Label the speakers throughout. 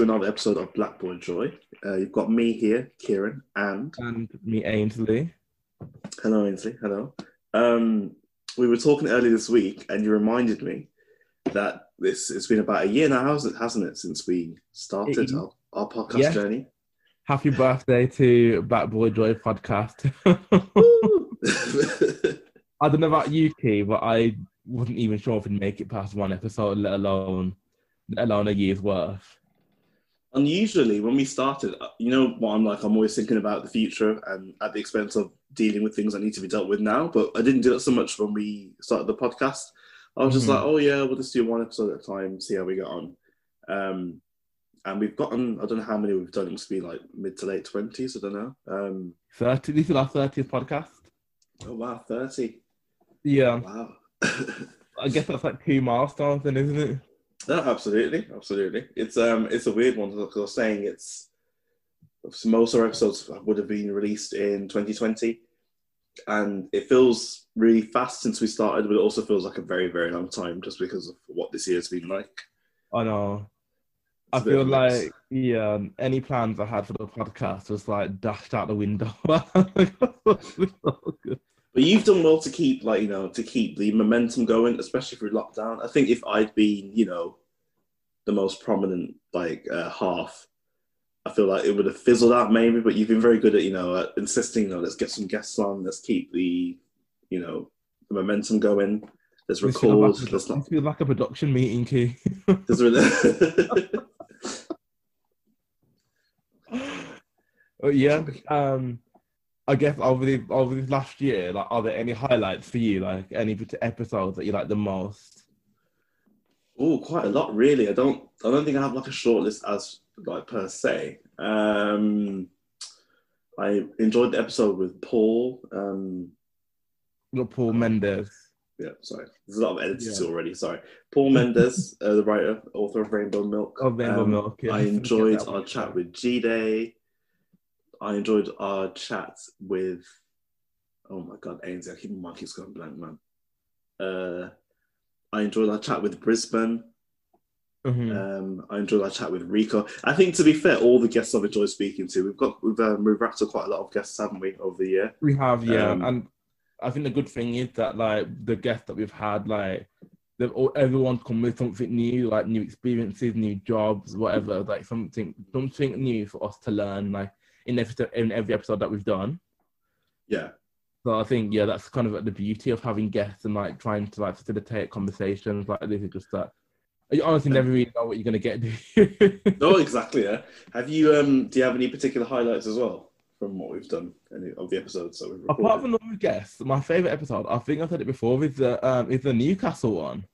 Speaker 1: everyone. Welcome to another episode of Black Boy Joy. Uh, you've got me here, Kieran, and
Speaker 2: and me, Ainsley.
Speaker 1: hello, Ainsley. Hello. Um, we were talking earlier this week, and you reminded me that this it's been about a year now, hasn't it, hasn't it since we started our, our podcast
Speaker 2: Yeah.
Speaker 1: journey?
Speaker 2: Happy birthday to Black Boy Joy podcast. I don't know about you, Key, but I wasn't even sure if we'd make it past one episode, let alone let alone a year's worth.
Speaker 1: Unusually, when we started, uh, you know what I'm like. I'm always thinking about the future and at the expense of dealing with things that need to be dealt with now. But I didn't do that so much when we started the podcast. I was just
Speaker 2: Mhm.
Speaker 1: like, oh yeah, we'll just do one episode at a time, see how we get on. Um, and we've gotten, I don't know how many we've done. It must be like mid to late twenties. I don't know. Um,
Speaker 2: Thirty. This is our thirtieth podcast.
Speaker 1: oh wow, thirty.
Speaker 2: Yeah,
Speaker 1: Wow.
Speaker 2: I guess that's like two milestones, then, isn't it?
Speaker 1: No, absolutely, absolutely. It's um, it's a weird one because I was saying it's most of our episodes would have been released in 2020, and it feels really fast since we started, but it also feels like a very, very long time just because of what this year's been like.
Speaker 2: I know.
Speaker 1: It's
Speaker 2: I feel
Speaker 1: of a mix.
Speaker 2: like yeah, any plans I had for the podcast was like dashed out the window.
Speaker 1: But you've done well to keep, like you know, to keep the momentum going, especially through lockdown. I think if I'd been, you know, the most prominent like uh, half, I feel like it would have fizzled out maybe. But you've been very good at, you know, insisting, you know, let's get some guests on, let's keep the, you know, the momentum going. Let's record.
Speaker 2: like
Speaker 1: Let's not.
Speaker 2: feels like a production meeting, Key.
Speaker 1: There's really-
Speaker 2: Oh yeah. Um, I guess over the over this last year, like, are there any highlights for you? Like any episodes that you like the most?
Speaker 1: Oh, quite a lot, really. I don't. I don't think I have like a short list as like per se. Um, I enjoyed the episode with Paul. Um,
Speaker 2: got Paul Mendez.
Speaker 1: yeah, sorry. There's a lot of editors
Speaker 2: Yeah.
Speaker 1: already. Sorry, Paul Mendez, uh, the writer, author of Rainbow Milk.
Speaker 2: Oh, Rainbow
Speaker 1: Um,
Speaker 2: Milk. Yeah.
Speaker 1: I enjoyed our chat with G Day. I enjoyed our chat with. Oh my God, Ainsley! I keep my keeps going blank, man. Uh, I enjoyed our chat with Brisbane.
Speaker 2: Mhm.
Speaker 1: Um, I enjoyed our chat with Rico. I think, to be fair, all the guests I've enjoyed speaking to, we've got we've um, we've wrapped up quite a lot of guests, haven't we, over the year?
Speaker 2: We have, yeah,
Speaker 1: Um,
Speaker 2: and I think the good thing is that like the guests that we've had, like they've all everyone's come with something new, like new experiences, new jobs, whatever, like something something new for us to learn, like in every in every episode that we've done.
Speaker 1: Yeah,
Speaker 2: So I think yeah, that's kind of like the beauty of having guests and like trying to like facilitate conversations like this is just that you honestly never really know what you're gonna get. Do
Speaker 1: no, exactly. Yeah. Have you um? Do you have any particular highlights as well from what we've done any of the episodes that we've recorded?
Speaker 2: Apart from the guests, my favorite episode, I think I said it before, is the um is the Newcastle one,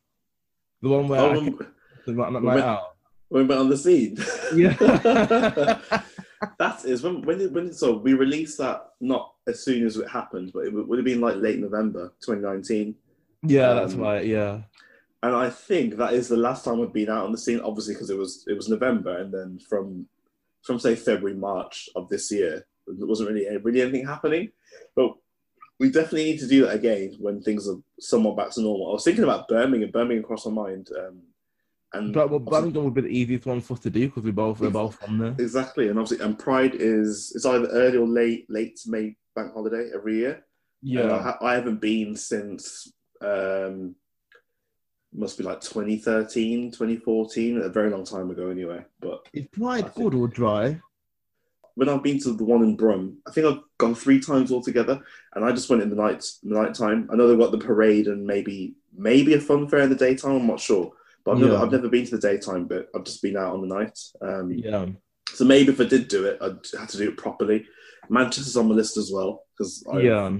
Speaker 2: the one where
Speaker 1: oh,
Speaker 2: I came to night, night
Speaker 1: when-
Speaker 2: out.
Speaker 1: When we went on the scene.
Speaker 2: Yeah.
Speaker 1: that is when when did, when did, so we released that not as soon as it happened, but it would have been like late November 2019.
Speaker 2: yeah, that's
Speaker 1: Um,
Speaker 2: right. Yeah,
Speaker 1: and I think that is the last time I've been out on the scene. Obviously, because it was it was November, and then from from say February March of this year, there wasn't really really anything happening. But we definitely need to do that again when things are somewhat back to normal. I was thinking about Birmingham, Birmingham crossed my mind, um, and
Speaker 2: but well, Birmingham would be the easiest one for us to do because we both we're both from there.
Speaker 1: exactly, and obviously, and Pride is it's either early or late late May bank holiday every year. I,
Speaker 2: Yeah,
Speaker 1: ha- I haven't been since um, must be like 2013, 2014, a very long time ago anyway. But
Speaker 2: is
Speaker 1: I
Speaker 2: Pride good or dry?
Speaker 1: when I've been to the one in Brum, I think I've gone three times altogether, and I just went in the night, the night time. I know they've got the parade and maybe maybe a fun fair in the daytime. I'm not sure, but I've never I've never been to the daytime bit. I've just been out on the night. Um,
Speaker 2: Yeah,
Speaker 1: So maybe if I did do it, I'd have to do it properly. Manchester's on my list as well because
Speaker 2: yeah.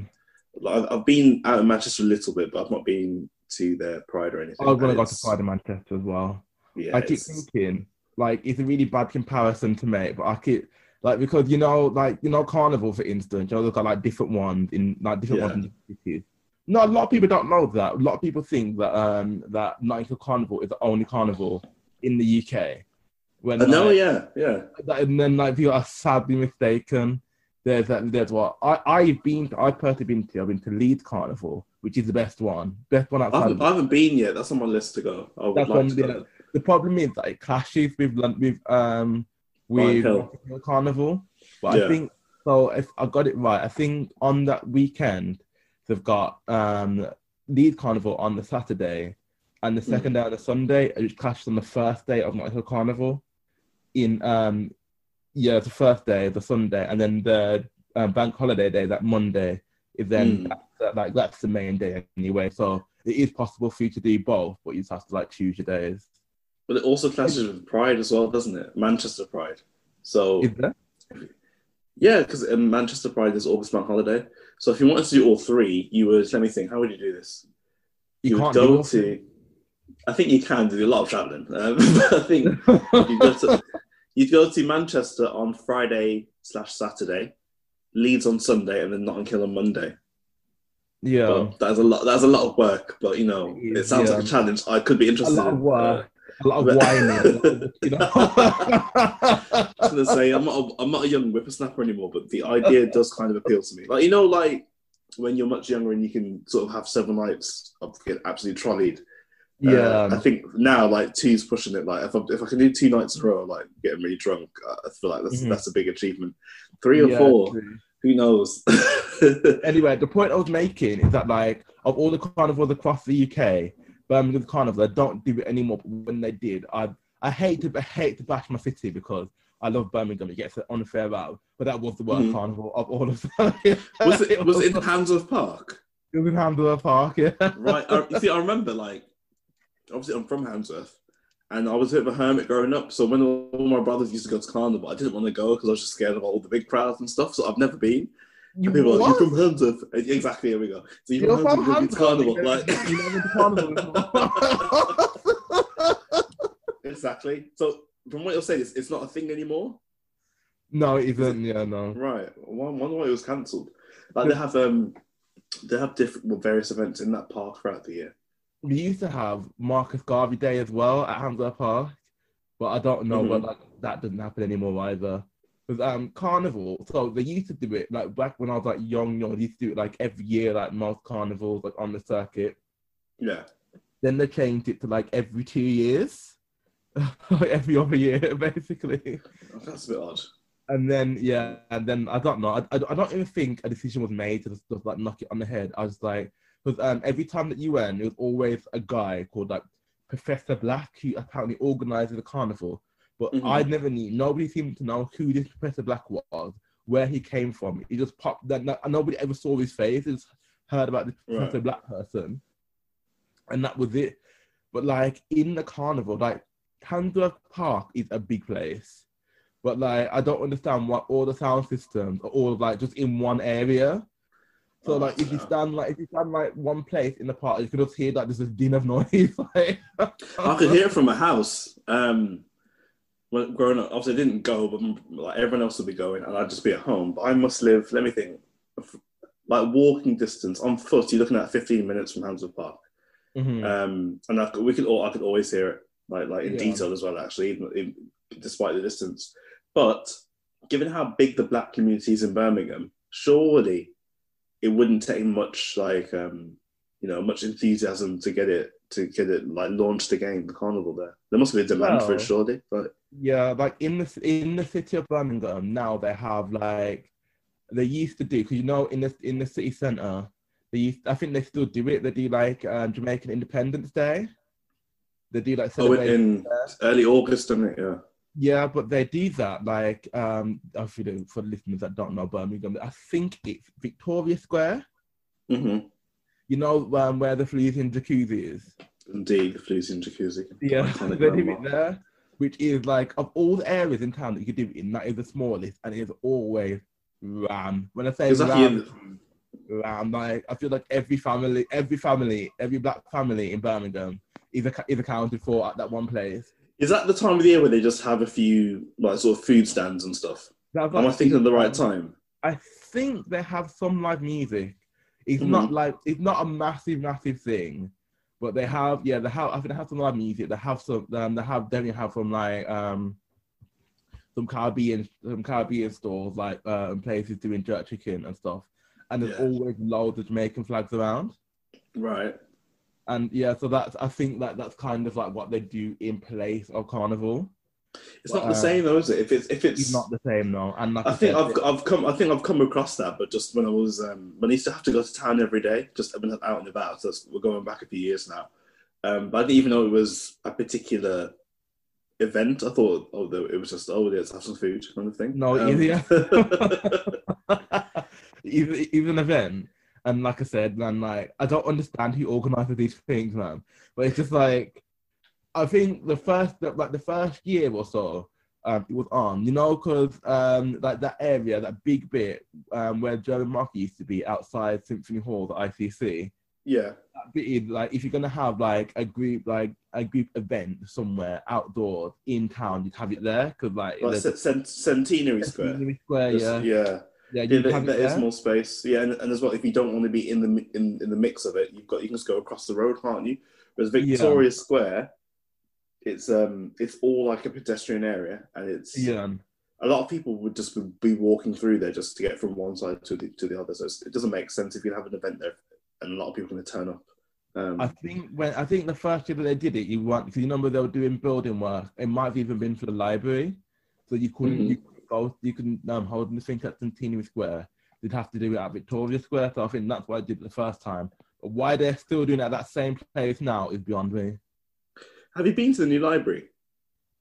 Speaker 1: I've, I've been out in Manchester a little bit, but I've not been to their Pride or anything.
Speaker 2: I was gonna go to Pride in Manchester as well.
Speaker 1: Yeah,
Speaker 2: I keep thinking like it's a really bad comparison to make, but I keep like because you know like you know Carnival for instance, you know they've got like different ones in like different
Speaker 1: Yeah.
Speaker 2: ones in different cities. No, a lot of people don't know that. A lot of people think that um that Notting Carnival is the only carnival in the UK. When
Speaker 1: I know,
Speaker 2: like,
Speaker 1: yeah, yeah.
Speaker 2: that- and then like people are sadly mistaken. There's that. There's what I I've been. To, I've personally been to. I've been to Leeds Carnival, which is the best one. Best one
Speaker 1: I haven't,
Speaker 2: of
Speaker 1: I haven't been yet. That's on my list to go. I would
Speaker 2: That's
Speaker 1: like
Speaker 2: one.
Speaker 1: to
Speaker 2: Yeah,
Speaker 1: go.
Speaker 2: the problem is that it clashes with with um with
Speaker 1: Hill.
Speaker 2: Notting Hill Carnival. But
Speaker 1: Yeah.
Speaker 2: I think so. If I got it right, I think on that weekend they've got um Leeds Carnival on the Saturday, and the
Speaker 1: Hmm.
Speaker 2: second day on the Sunday, which clashes on the first day of Notting Hill Carnival. In um yeah, the first day, the Sunday, and then the um, bank holiday day, that Monday, is then
Speaker 1: Mm.
Speaker 2: that, that- like that's the main day anyway. So it is possible for you to do both, but you just have to like choose your days.
Speaker 1: But it also clashes with Pride as well, doesn't it? Manchester Pride. So? Yeah, because in Manchester Pride is August bank holiday. So if you wanted to do all three, you would let me think. How would you do this?
Speaker 2: You,
Speaker 1: would
Speaker 2: can't
Speaker 1: go
Speaker 2: do
Speaker 1: to. I think you can do a lot of traveling. Um, I think you go to you'd go to Manchester on Friday slash Saturday, Leeds on Sunday, and then Notting Hill on Monday.
Speaker 2: yeah.
Speaker 1: That's a lot. That's a lot of work. But you know,
Speaker 2: It
Speaker 1: sounds
Speaker 2: yeah.
Speaker 1: like a challenge. I could be
Speaker 2: a
Speaker 1: interested.
Speaker 2: lot of work, a lot of whining, of- you know.
Speaker 1: I was gonna say I'm not a, I'm not a young whippersnapper anymore, but the idea does kind of appeal to me. Like you know, like when you're much younger and you can sort of have seven nights of get absolutely trolleyed. Uh,
Speaker 2: yeah,
Speaker 1: I think now like two's pushing it. Like if I, if I can do two nights in a row, like getting really drunk, uh, I feel like that's
Speaker 2: Mhm.
Speaker 1: that's a big achievement. Three or
Speaker 2: Yeah,
Speaker 1: four,
Speaker 2: true.
Speaker 1: who knows?
Speaker 2: Anyway, the point I was making is that like of all the carnivals across the UK, Birmingham Carnival, they don't do it anymore. But when they did, I I hate to I hate to bash my city because I love Birmingham. It gets an unfair out, but that was the worst
Speaker 1: Mhm.
Speaker 2: carnival of all of them.
Speaker 1: was it was it in Handsworth Park?
Speaker 2: It was in Hamburg Park, yeah.
Speaker 1: Right. I, you see, I remember like obviously I'm from Handsworth. And I was a bit of a hermit growing up, so when all my brothers used to go to carnival, I didn't want to go because I was just scared of all the big crowds and stuff. So I've never been.
Speaker 2: You
Speaker 1: And people are like, you're from Handsworth. Exactly, here we go. So you're,
Speaker 2: You're
Speaker 1: from
Speaker 2: from
Speaker 1: Handsworth, you've been to
Speaker 2: Hamburg.
Speaker 1: carnival. Like,
Speaker 2: You never been to carnival
Speaker 1: exactly. So from what you're saying, it's, it's not a thing anymore.
Speaker 2: no, it isn't. Yeah, no.
Speaker 1: Right. I wonder why it was cancelled. Like they have um they have different well, various events in that park throughout the year.
Speaker 2: We used to have Marcus Garvey Day as well at Hamburg Park, but I don't know, but
Speaker 1: Mhm.
Speaker 2: like that doesn't happen anymore either. Because um, Carnival, so they used to do it like back when I was like young, young. They used to do it like every year, like most carnivals, like on the circuit.
Speaker 1: Yeah.
Speaker 2: Then they changed it to like every two years, like every other year, basically.
Speaker 1: That's a bit odd.
Speaker 2: And then yeah, and then I don't know. I, I, I don't even think a decision was made to just, just like knock it on the head. I was like, because um, every time that you went, it was always a guy called like Professor Black who apparently organizes the carnival. But
Speaker 1: Mhm.
Speaker 2: I never knew. Nobody seemed to know who this Professor Black was, where he came from. He just popped. That no, nobody ever saw his face. Just heard about this
Speaker 1: Right.
Speaker 2: Professor Black person, and that was it. But like in the carnival, like Handsworth Park is a big place. But like, I don't understand why all the sound systems are all like just in one area. So
Speaker 1: Oh,
Speaker 2: like, if you stand like if you stand like one place in the park, you can just hear like there's a din of noise. like,
Speaker 1: I could hear it from my house. Um, when growing up, obviously I didn't go, but like everyone else would be going, and I'd just be at home. But I must live. Let me think. Like walking distance on foot, you're looking at 15 minutes from Handsworth Park.
Speaker 2: Mhm.
Speaker 1: Um, and I could, we could all, I could always hear it, like like in
Speaker 2: Yeah.
Speaker 1: detail as well, actually, even, even despite the distance. But given how big the black community is in Birmingham, surely it wouldn't take much like um, you know much enthusiasm to get it to get it like launched again the carnival there. There must be a demand for it, surely. But
Speaker 2: Yeah, like in the in the city of Birmingham now they have like they used to do because you know in the in the city centre they used I think they still do it. They do like um, Jamaican Independence Day. They do like
Speaker 1: oh, in,
Speaker 2: there.
Speaker 1: early August, isn't it? Yeah.
Speaker 2: Yeah, but they do that like um I feel it- for the listeners that don't know Birmingham, I think it's Victoria Square.
Speaker 1: hmm
Speaker 2: You know um, where the Flesian jacuzzi is.
Speaker 1: Indeed, the Flusian Jacuzzi.
Speaker 2: Yeah, they do it there, which is like of all the areas in town that you could do it in, that is the smallest, and it is always ram. When I say ram, ram, like I feel like every family, every family, every black family in Birmingham is is accounted for at that one place.
Speaker 1: Is that the time of the year where they just have a few like sort of food stands and stuff?
Speaker 2: That's
Speaker 1: Am I thinking of the right time?
Speaker 2: I think they have some live music. It's not like it's not a massive, massive thing, but they have yeah they have I think they have some live music. They have some um, they have definitely have some like um some Caribbean some Caribbean stores like uh, and places doing jerk chicken and stuff. And there's
Speaker 1: Yeah.
Speaker 2: always loads of Jamaican flags around.
Speaker 1: Right.
Speaker 2: And yeah, so that's I think that that's kind of like what they do in place of carnival.
Speaker 1: It's not
Speaker 2: Uh,
Speaker 1: the same though, is it? If it's if it's
Speaker 2: It's not the same though, And like
Speaker 1: I
Speaker 2: I
Speaker 1: think
Speaker 2: said,
Speaker 1: I've I've come I think I've come across that, but just when I was um, when I used to have to go to town every day, just when I'm out and about. So we're going back a few years now. Um, but I didn't even know it was a particular event. I thought oh though it was just oh let's have some food kind of thing.
Speaker 2: No,
Speaker 1: Um,
Speaker 2: easier. even even an event. And like I said, man, like I don't understand who organizes these things, man. But it's just like I think the first like the first year or so, um, it was on, you know, because um like that area, that big bit um where German Market used to be outside Symphony Hall, the ICC.
Speaker 1: yeah,
Speaker 2: That bit is like if you're gonna have like a group like a group event somewhere outdoors in town, you'd have it there because like
Speaker 1: like
Speaker 2: there's
Speaker 1: cent- Centenary Square.
Speaker 2: Centenary Square, yeah.
Speaker 1: yeah.
Speaker 2: Yeah,
Speaker 1: Yeah,
Speaker 2: you
Speaker 1: there,
Speaker 2: have
Speaker 1: there is more space. Yeah, and, and as well, if you don't want to be in the in, in the mix of it, you've got you can just go across the road, can't you? Whereas Victoria Square, it's um it's all like a pedestrian area, and it's
Speaker 2: Yeah,
Speaker 1: a lot of people would just be walking through there just to get from one side to the to the other. So it's, it doesn't make sense if you have an event there and a lot of people are going to turn up. Um,
Speaker 2: I think when I think the first year that they did it, you want because you remember they were doing building work. It might have even been for the library, so you couldn't
Speaker 1: Mhm.
Speaker 2: you couldn't go you couldn't um, hold anything at Centenary Square. They'd have to do it at Victoria Square. So I think that's why I did it the first time. But why they're still doing it at that same place now is beyond me.
Speaker 1: Have you been to the new library?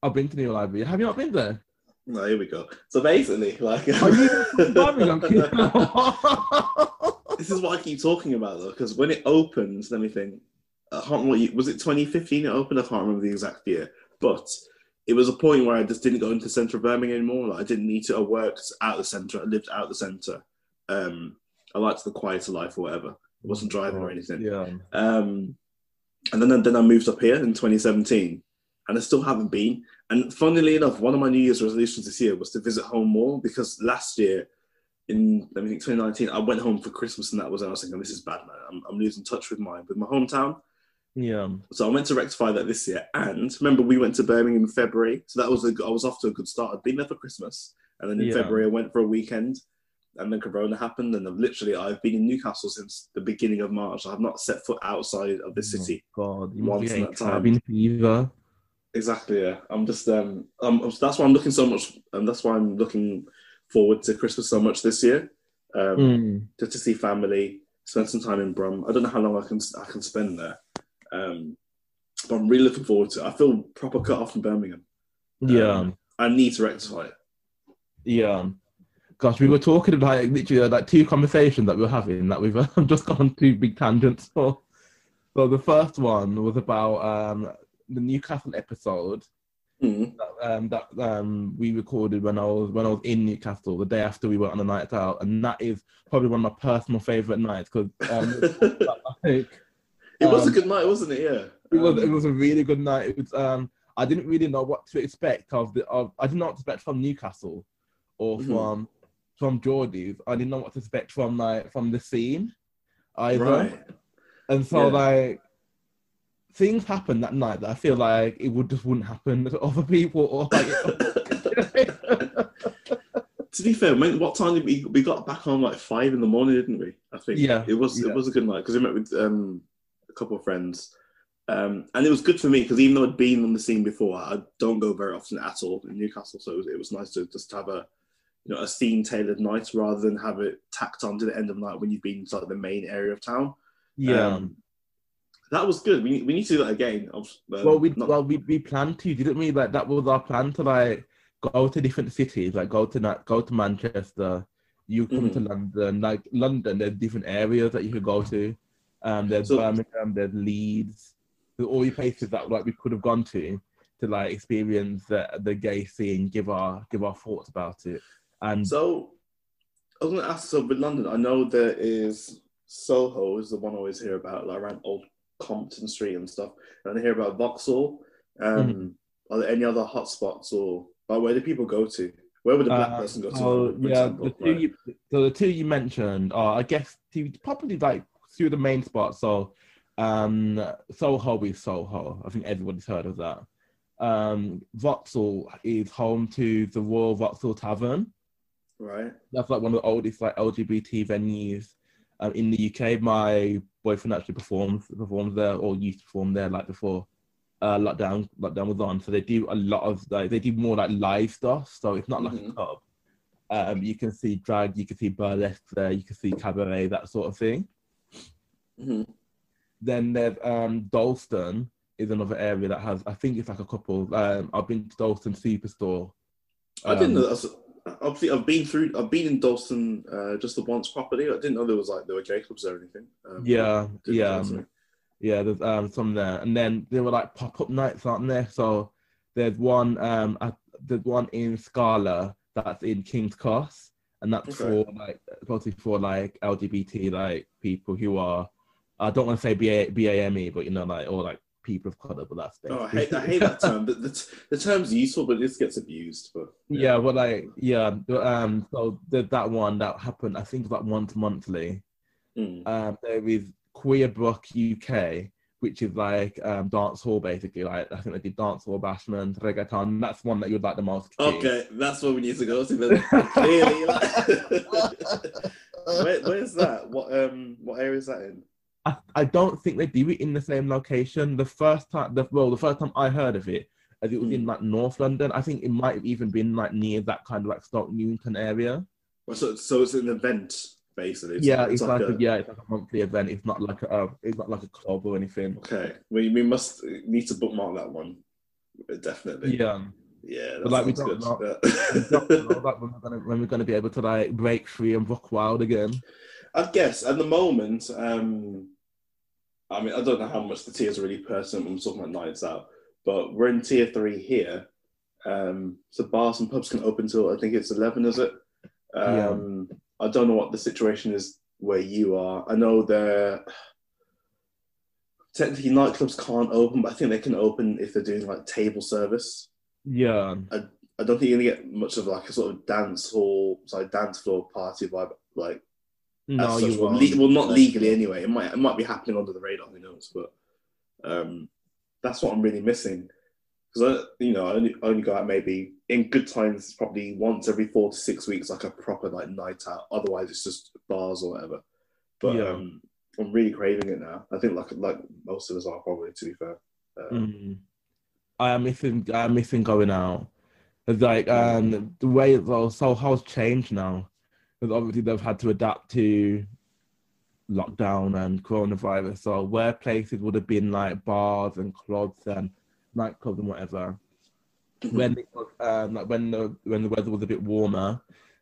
Speaker 2: I've been to the new library. Have you not been there?
Speaker 1: No, here we go. So basically, like,
Speaker 2: Are you Birmingham kid?
Speaker 1: this is what I keep talking about though, because when it opens, let me think. I can't remember you, was it 2015 it opened? I can't remember the exact year, but it was a point where I just didn't go into of Birmingham anymore. Like I didn't need to. I worked out the centre. I lived out the centre. Um, I liked the quieter life or whatever. I wasn't driving or anything.
Speaker 2: Yeah.
Speaker 1: Um, and then then I moved up here in 2017, and I still haven't been. And funnily enough, one of my New Year's resolutions this year was to visit home more because last year, in let me think 2019, I went home for Christmas, and that was and I was thinking, this is bad, man. I'm, I'm losing touch with my with my hometown.
Speaker 2: Yeah.
Speaker 1: So I went to rectify that this year. And remember, we went to Birmingham in February, so that was a, I was off to a good start. I'd been there for Christmas, and then in
Speaker 2: Yeah.
Speaker 1: February I went for a weekend, and then Corona happened, and I've literally I've been in Newcastle since the beginning of March. I have not set foot outside of this
Speaker 2: Oh,
Speaker 1: city.
Speaker 2: God, you
Speaker 1: Once in that time.
Speaker 2: fever.
Speaker 1: Exactly. Yeah. I'm just um. um that's why I'm looking so much, and that's why I'm looking forward to Christmas so much this year. Um,
Speaker 2: Mm.
Speaker 1: just to see family, spend some time in Brum. I don't know how long I can I can spend there. Um, but I'm really looking forward to it. I feel proper cut off from Birmingham.
Speaker 2: Yeah.
Speaker 1: Um, I need to rectify it.
Speaker 2: Yeah. Gosh, we were talking about like, literally like two conversations that we were having that we've um, just gone on two big tangents for. So the first one was about um, the Newcastle episode
Speaker 1: Mm.
Speaker 2: that, um, that um, we recorded when I was when I was in Newcastle the day after we went on a night out, and that is probably one of my personal favourite nights because um, like,
Speaker 1: it was a
Speaker 2: Um,
Speaker 1: good night, wasn't it? Yeah.
Speaker 2: it was it was a really good night. It was um I didn't really know what to expect of the of I what to expect from Newcastle or
Speaker 1: Mhm.
Speaker 2: from from Geordie's. I didn't know what to expect from like from the scene either.
Speaker 1: right.
Speaker 2: And so
Speaker 1: Yeah.
Speaker 2: like things happened that night that I feel like it would just wouldn't happen to other people or like
Speaker 1: to be fair, when, what time did we we got back home like five in the morning, didn't we? I think.
Speaker 2: Yeah,
Speaker 1: It was
Speaker 2: yeah.
Speaker 1: it was a good night because we met with um, a couple of friends, um, and it was good for me because even though I'd been on the scene before, I don't go very often at all in Newcastle, so it was, it was nice to just have a you know a scene tailored night rather than have it tacked on to the end of the night when you've been to like the main area of town.
Speaker 2: yeah.
Speaker 1: Um, that was good. We, we need to do that again. Um,
Speaker 2: well, we
Speaker 1: not-
Speaker 2: well we, we planned to, didn't we? Like that was our plan to like go to different cities, like go to go to Manchester. You come to
Speaker 1: Mhm.
Speaker 2: London, like London. There's different areas that you could go to. Um, there's
Speaker 1: So-
Speaker 2: Birmingham, there's Leeds, there's all the places that like we could have gone to to like experience the the gay scene, give our give our thoughts about it. And
Speaker 1: So I was going to ask. So with London, I know there is Soho is the one I always hear about, like around Old Compton Street and stuff. And I hear about Vauxhall. Um,
Speaker 2: Mm-hmm.
Speaker 1: Are there any other hotspots or like, where do people go to? Where would a black
Speaker 2: Uh,
Speaker 1: person go to?
Speaker 2: oh,
Speaker 1: for
Speaker 2: yeah,
Speaker 1: example?
Speaker 2: the two
Speaker 1: Like-
Speaker 2: you, so the two you mentioned are, I guess, probably like of the main spots. So, um, Soho is Soho. I think everybody's heard of that. Um, Vauxhall is home to the Royal Vauxhall Tavern.
Speaker 1: Right.
Speaker 2: That's like one of the oldest like LGBT venues Um, in the UK, my boyfriend actually performs performs there or used to perform there like before uh, lockdown lockdown was on. So they do a lot of like they do more like live stuff. So it's not like
Speaker 1: Mhm.
Speaker 2: a club. Um, you can see drag, you can see burlesque there, you can see cabaret, that sort of thing.
Speaker 1: Mhm.
Speaker 2: Then there's um, Dalston is another area that has I think it's like a couple. Um, I've been to Dalston Superstore.
Speaker 1: I didn't
Speaker 2: Um,
Speaker 1: know. That was, obviously, I've been through. I've been in Dalston uh, just the once property. I didn't know there was like there were gay clubs or anything. Um,
Speaker 2: Yeah, yeah.
Speaker 1: sorry.
Speaker 2: Yeah, there's um some there, and then there were like pop up nights, aren't there? So there's one um at, there's one in Scala that's in King's Cross, and that's
Speaker 1: Okay.
Speaker 2: for like mostly for like LGBT like people who are I don't want to say BA, BAME, but you know like or like people of color, but that's
Speaker 1: Oh, I hate, I hate that term. The, the, the term's useful, but this gets abused. But
Speaker 2: yeah, but like yeah, um so that one that happened. I think like once monthly.
Speaker 1: Mm.
Speaker 2: um, there is Queer Brook UK, which is like um, dance hall basically. Like I think they did dance hall, bashment, reggaeton. That's one that you'd like the most.
Speaker 1: Okay, that's what we need to go to. Then clearly, like, Where, where's that? What um, what area is that in?
Speaker 2: I, I don't think they do it in the same location. The first time, the, well, the first time I heard of it, as it was in
Speaker 1: Hmm.
Speaker 2: like North London. I think it might have even been like near that kind of like Stoke Newington area.
Speaker 1: Well, so, so it's an event basically. It's
Speaker 2: yeah,
Speaker 1: like-
Speaker 2: it's, like, a,
Speaker 1: a-
Speaker 2: yeah, it's like a monthly event. It's not like a, uh, it's not like a club or anything.
Speaker 1: Okay, we we must need to bookmark that one. Definitely.
Speaker 2: Yeah.
Speaker 1: Yeah,
Speaker 2: But, like, we don't
Speaker 1: good.
Speaker 2: We don't know that when we're gonna when we're gonna be able to like break free and rock wild again.
Speaker 1: I guess at the moment, um, I mean, I don't know how much the tiers are really when we're talking about nights out, but we're in tier three here. Um, so bars and pubs can open till I think it's eleven, is it? Um, I don't know what the situation is where you are. I know they're technically nightclubs can't open, but I think they can open if they're doing like table service.
Speaker 2: Yeah,
Speaker 1: I don't think you're gonna get much of like a sort of dance hall, sorry, dance floor party vibe, like
Speaker 2: no, you
Speaker 1: well,
Speaker 2: won't.
Speaker 1: le- well, not legally anyway. It might it might be happening under the radar. Who knows? But um, that's what I'm really missing because you know, I only, I only go out maybe in good times, probably once every four to six weeks, like a proper like night out. Otherwise, it's just bars or whatever. But
Speaker 2: Yeah.
Speaker 1: um, I'm really craving it now. I think like like most of us are probably. To be fair. Uh,
Speaker 2: Mm. I am missing. I am missing going out. It's like um the way well, so how's changed now. Because obviously they've had to adapt to lockdown and coronavirus. So where places would have been like bars and clubs and nightclubs and whatever, when it was, um, like when the when the weather was a bit warmer,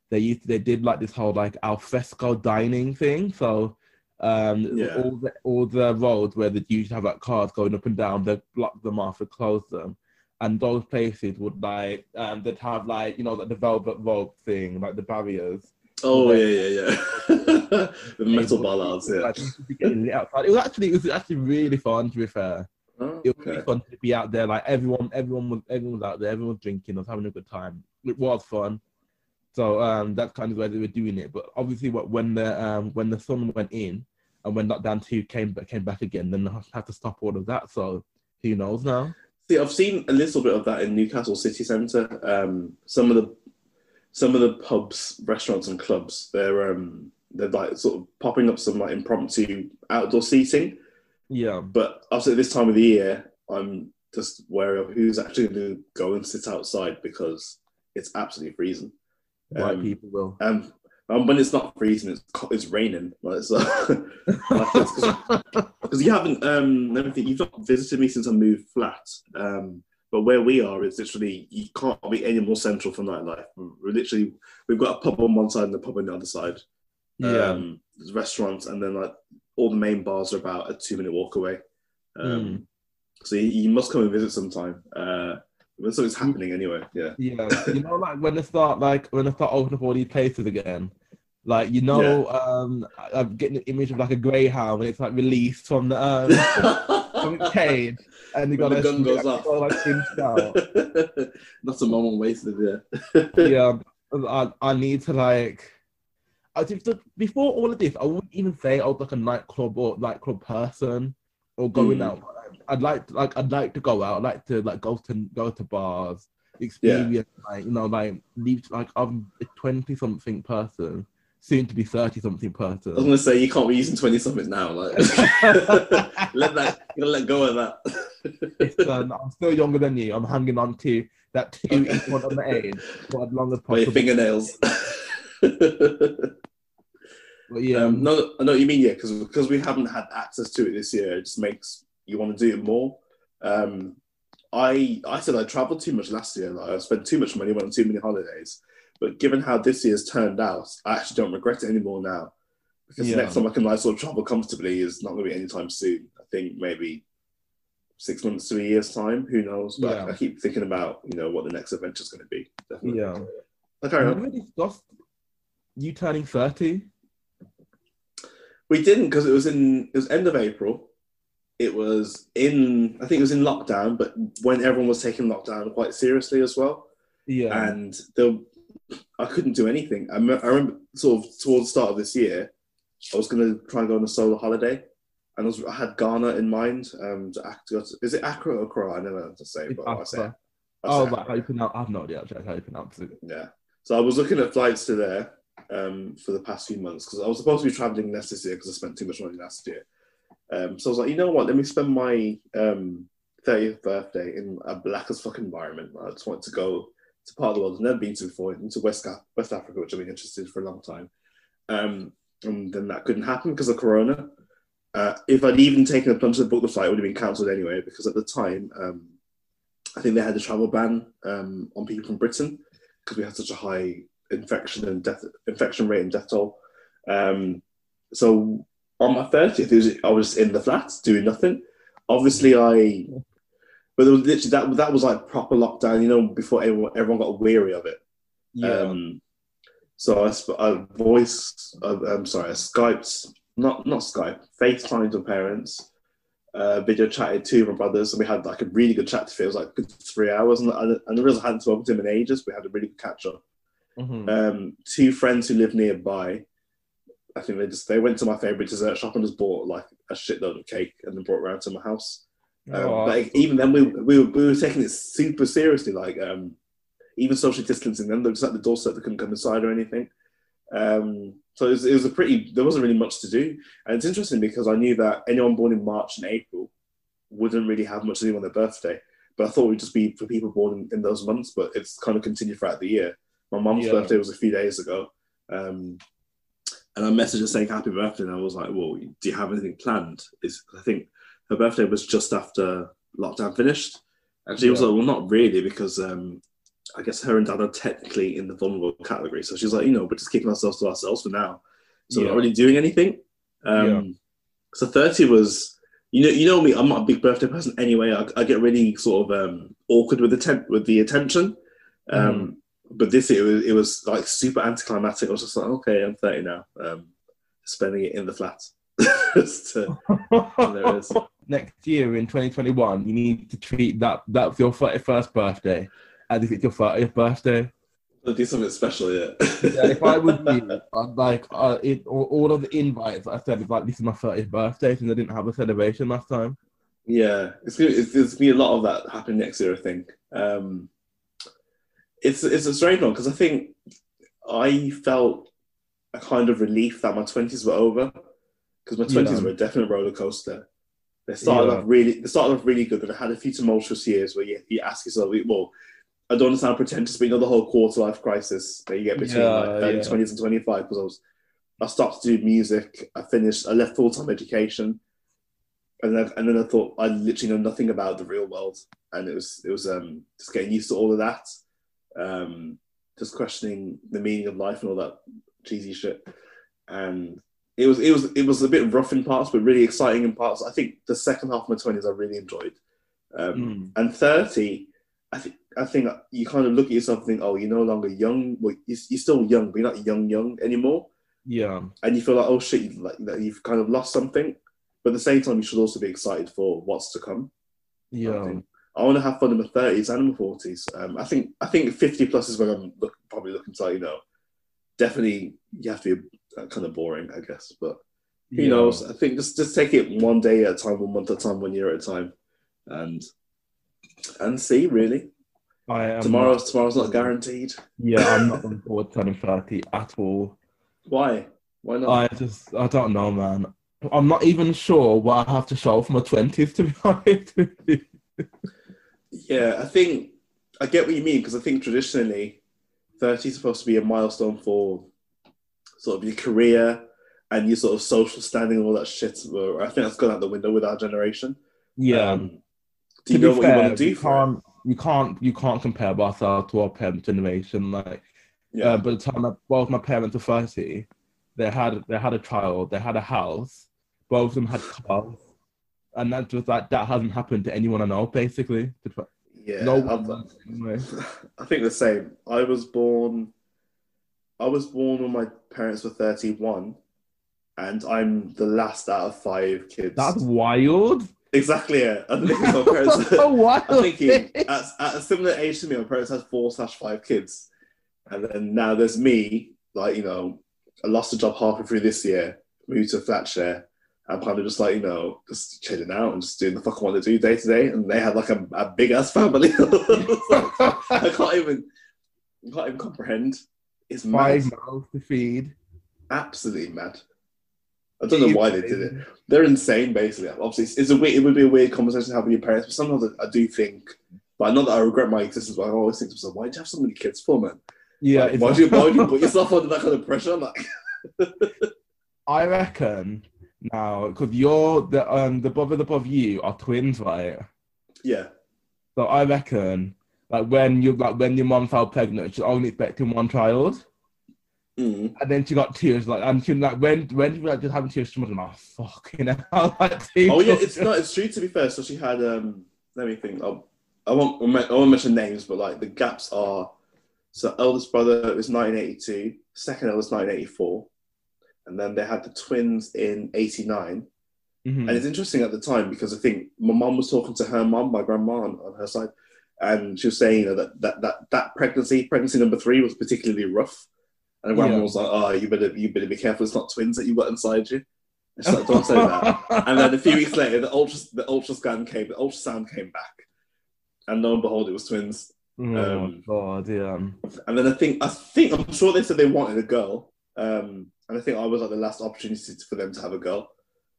Speaker 2: they used they did like this whole like al fresco dining thing. So um,
Speaker 1: Yeah.
Speaker 2: all the all the roads where they used to have like cars going up and down, they block them off and close them. And those places would like um, they'd have like you know like the velvet rope thing, like the barriers.
Speaker 1: Oh yeah, yeah, yeah. the metal ballads, yeah.
Speaker 2: Like, you could be getting lit outside. It was actually it was actually really fun to be fair.
Speaker 1: Oh,
Speaker 2: It was really fun to be out there. Like everyone, everyone was everyone was out there. Everyone was drinking. I was having a good time. It was fun. So um, that's kind of where they were doing it. But obviously, what when the um, when the sun went in and when lockdown two came but came back again, then they had to stop all of that. So who knows now?
Speaker 1: See, I've seen a little bit of that in Newcastle city centre. Um, some of the some of the pubs, restaurants, and clubs, they're um, they're like sort of popping up some like impromptu outdoor seating.
Speaker 2: Yeah,
Speaker 1: But obviously, this time of the year, I'm just wary of who's actually going to go and sit outside because it's absolutely freezing.
Speaker 2: white
Speaker 1: Um,
Speaker 2: people will.
Speaker 1: Um, and when it's not freezing, it's it's raining. Like, so, because you haven't um let me think, you've not visited me since I moved flat. Um, but where we are is literally you can't be any more central for nightlife. We're literally we've got a pub on one side and a pub on the other side.
Speaker 2: yeah,
Speaker 1: Um, there's restaurants and then like all the main bars are about a two minute walk away. Um, So you, you must come and visit sometime. Uh, when something's happening anyway. Yeah.
Speaker 2: yeah. You know, like when they start like when they start opening up all these places again. Like you know, um, I- I'm getting an image of like a greyhound when it's like released from the um, from and got
Speaker 1: the gun goes off.
Speaker 2: like.
Speaker 1: Not a moment wasted. Yeah.
Speaker 2: yeah, I, I need to like. I think that before all of this, I wouldn't even say I was like a nightclub or nightclub person or going
Speaker 1: Mm.
Speaker 2: out. I'd like to, like I'd like to go out. I'd like to like go to go to bars, experience like you know like leave like I'm a twenty something person soon to be thirty something
Speaker 1: I was gonna say you can't be using twenty something now. Like, let that you let go of that.
Speaker 2: Um, I'm still younger than you. I'm hanging on to that two front of my age for as long as
Speaker 1: By your fingernails.
Speaker 2: But yeah,
Speaker 1: um, no, I know what you mean. Yeah, because because we haven't had access to it this year, it just makes you want to do it more. Um, I I said I travelled too much last year. Like I spent too much money, went on too many holidays. But given how this year's turned out, I actually don't regret it anymore now. Because
Speaker 2: Yeah.
Speaker 1: the next time I can like sort of travel comfortably is not going to be anytime soon. I think maybe six months to a year's time. Who knows? But
Speaker 2: Yeah.
Speaker 1: I keep thinking about you know what the next adventure is going to be. Definitely.
Speaker 2: yeah.
Speaker 1: Okay.
Speaker 2: Have we discussed you turning thirty?
Speaker 1: We didn't because it was in it was end of April. It was in I think it was in lockdown, but when everyone was taking lockdown quite seriously as well,
Speaker 2: Yeah.
Speaker 1: and there, I couldn't do anything. I, me- I remember sort of towards the start of this year, I was going to try and go on a solo holiday, and I, was, I had Ghana in mind. Um, to act, is it Accra or Accra? I never know how to say, but I say. I
Speaker 2: oh,
Speaker 1: say
Speaker 2: how you pronounce? I have no idea actually how you pronounce it.
Speaker 1: Yeah. So I was looking at flights to there um, for the past few months because I was supposed to be traveling less this year because I spent too much money last year. Um, so I was like, you know what? Let me spend my um, 30th birthday in a black as fuck environment. I just wanted to go to part of the world I've never been to before, into West, West Africa, which I've been interested in for a long time. Um, and then that couldn't happen because of Corona. Uh, if I'd even taken a plunge to book the flight, it would have been cancelled anyway because at the time, um, I think they had a travel ban um, on people from Britain because we had such a high infection and death infection rate and death toll. Um, so on my thirtieth, was I was in the flats doing nothing. Obviously, I, but it was literally that that was like proper lockdown. You know, before everyone everyone got weary of it.
Speaker 2: Yeah.
Speaker 1: Um, so I, sp- I voice, uh, I'm sorry, I Skyped, not not Skype, FaceTimed with parents, uh, video chatted to my brothers, and we had like a really good chat. To it was like good three hours, and, and, and the reason I hadn't spoken to him in ages. We had a really good catch up.
Speaker 2: Mhm.
Speaker 1: Um, two friends who live nearby, I think they just they went to my favorite dessert shop and just bought like a shitload of cake and then brought it around to my house. Um,
Speaker 2: Oh,
Speaker 1: but even then, we, we, were, we were taking it super seriously. Like um, even social distancing, then they was like at the doorstep. They couldn't come inside or anything. Um, so it was, it was a pretty. There wasn't really much to do, and it's interesting because I knew that anyone born in March and April wouldn't really have much to do on their birthday. But I thought it would just be for people born in, in those months. But it's kind of continued throughout the year. My mum's
Speaker 2: Yeah.
Speaker 1: birthday was a few days ago, um, and I messaged her saying happy birthday, and I was like, "Well, do you have anything planned?" Is I think her birthday was just after lockdown finished, and she was like, "Well, not really, because um, I guess her and dad are technically in the vulnerable category." So she's like, "You know, we're just keeping ourselves to ourselves for now, so we're
Speaker 2: Yeah.
Speaker 1: not really doing anything." Um,
Speaker 2: Yeah.
Speaker 1: So thirty was. You know, you know me. I'm not a big birthday person anyway. I, I get really sort of um, awkward with the temp- with the attention. Um, But this year, it was, it was like super anticlimactic. I was just like, okay, I'm 30 now. Um, spending it in the flat. Just to- there it is.
Speaker 2: Next year in 2021, you need to treat that that's your 31st birthday as if it's your 30th birthday.
Speaker 1: I'll do something special, yeah.
Speaker 2: Yeah, if I was you, I'd like uh, it, all, all of the invites I said, it's like this is my 30th birthday since I didn't have a celebration last time.
Speaker 1: Yeah, it's gonna, it's, there's gonna be a lot of that happening next year. I think um, it's it's a strange one because I think I felt a kind of relief that my twenties were over because my twenties
Speaker 2: Yeah.
Speaker 1: were a definite roller coaster. They started
Speaker 2: Yeah.
Speaker 1: off really, they started off really good, and I had a few tumultuous years where you, you ask yourself, well, I don't sound pretentious, but you know the whole quarter life crisis that you get between
Speaker 2: Yeah,
Speaker 1: like early
Speaker 2: yeah.
Speaker 1: twenties and twenty five because I was I stopped to do music. I finished. I left full time education, and then and then I thought I literally know nothing about the real world, and it was it was um, just getting used to all of that, um, just questioning the meaning of life and all that cheesy shit, and it was it was it was a bit rough in parts, but really exciting in parts. I think the second half of my twenties I really enjoyed, um,
Speaker 2: Mm.
Speaker 1: and thirty, I think. I think you kind of look at yourself and think, oh, you're no longer young. Well, you're, you're still young, but you're not young, young anymore
Speaker 2: Yeah,
Speaker 1: and you feel like oh shit like that you've kind of lost something but at the same time you should also be excited for what's to come
Speaker 2: yeah.
Speaker 1: I want to have fun in my 30s and my 40s um, I think I think 50 plus is when I'm look, probably looking to you know definitely you have to be Uh, kind of boring I guess but who
Speaker 2: yeah.
Speaker 1: knows I think just just take it one day at a time one month at a time one year at a time and and see really tomorrow's
Speaker 2: not-
Speaker 1: tomorrow's not guaranteed
Speaker 2: Yeah, I'm not forward to turning 30 at all.
Speaker 1: Why? Why not?
Speaker 2: I just, I don't know, man. I'm not even sure what I have to show for my twenties. To be honest.
Speaker 1: Yeah, I think I get what you mean because I think traditionally, thirty is supposed to be a milestone for sort of your career and your sort of social standing and all that shit. I think that's gone out the window with our generation.
Speaker 2: Yeah.
Speaker 1: Um, do you
Speaker 2: to
Speaker 1: know what
Speaker 2: fair,
Speaker 1: you want to do
Speaker 2: you can't, you can't, you can't compare ourselves to our parents' generation. Like,
Speaker 1: Yeah,
Speaker 2: uh, by the time I, both my parents were thirty, they had they had a child, they had a house, both of them had cars, and that just like that hasn't happened to anyone I know. Basically,
Speaker 1: yeah.
Speaker 2: no.
Speaker 1: I think the same. I was born. I was born when my parents were thirty-one, and I'm the last out of five kids.
Speaker 2: That's wild.
Speaker 1: exactly it. I think my parents.
Speaker 2: Wild.
Speaker 1: I'm thinking at, at a similar age to me, my parents had four slash five kids, and then now there's me. Like you know, I lost a job halfway through this year, moved to a flat share. I'm kind of just like you know, just chilling out and just doing the fuck I want to do day to day. And they had like a, a big ass family. I can't even, I can't even comprehend. It's
Speaker 2: Five
Speaker 1: mad,
Speaker 2: mouths to feed.
Speaker 1: absolutely mad. I don't know why they did it. They're insane, basically. Obviously, it's, it's a weird, it would be a weird conversation to have with your parents, but sometimes I, I do think, but not that I regret my existence, but I always think to myself, why do you have so many kids for, man?
Speaker 2: Yeah,
Speaker 1: Like, why, do you, why do you put yourself under that kind of pressure? Like,
Speaker 2: I reckon now because you're the um the brothers above you are twins, right?
Speaker 1: yeah,
Speaker 2: So I reckon like when you like when your mom fell pregnant, she's only expecting one child,
Speaker 1: mm.
Speaker 2: and then she got tears, like, and she like when when she was like, just having tears, she was like, oh, fucking hell, like
Speaker 1: Oh yeah, it's not. It's true. To be fair, so she had. um Let me think. I'll, I won't. I won't mention names, but like the gaps are. So eldest brother was 1982, second eldest 1984, and then they had the twins in 89.
Speaker 2: Mhm.
Speaker 1: And it's interesting at the time because I think my mum was talking to her mum, my grandma on, on her side, and she was saying you know, that, that that that pregnancy, pregnancy number three, was particularly rough. And grandma
Speaker 2: Yeah.
Speaker 1: was like, "Oh, you better you better be careful. It's not twins that you got inside you." And she's like, "Don't say that." And then a few weeks later, the ultra the ultrascan came, the ultrasound came back, and lo and behold, it was twins.
Speaker 2: oh
Speaker 1: um,
Speaker 2: god, yeah.
Speaker 1: And then I think I think I'm sure they said they wanted a girl, um, and I think I was like the last opportunity for them to have a girl.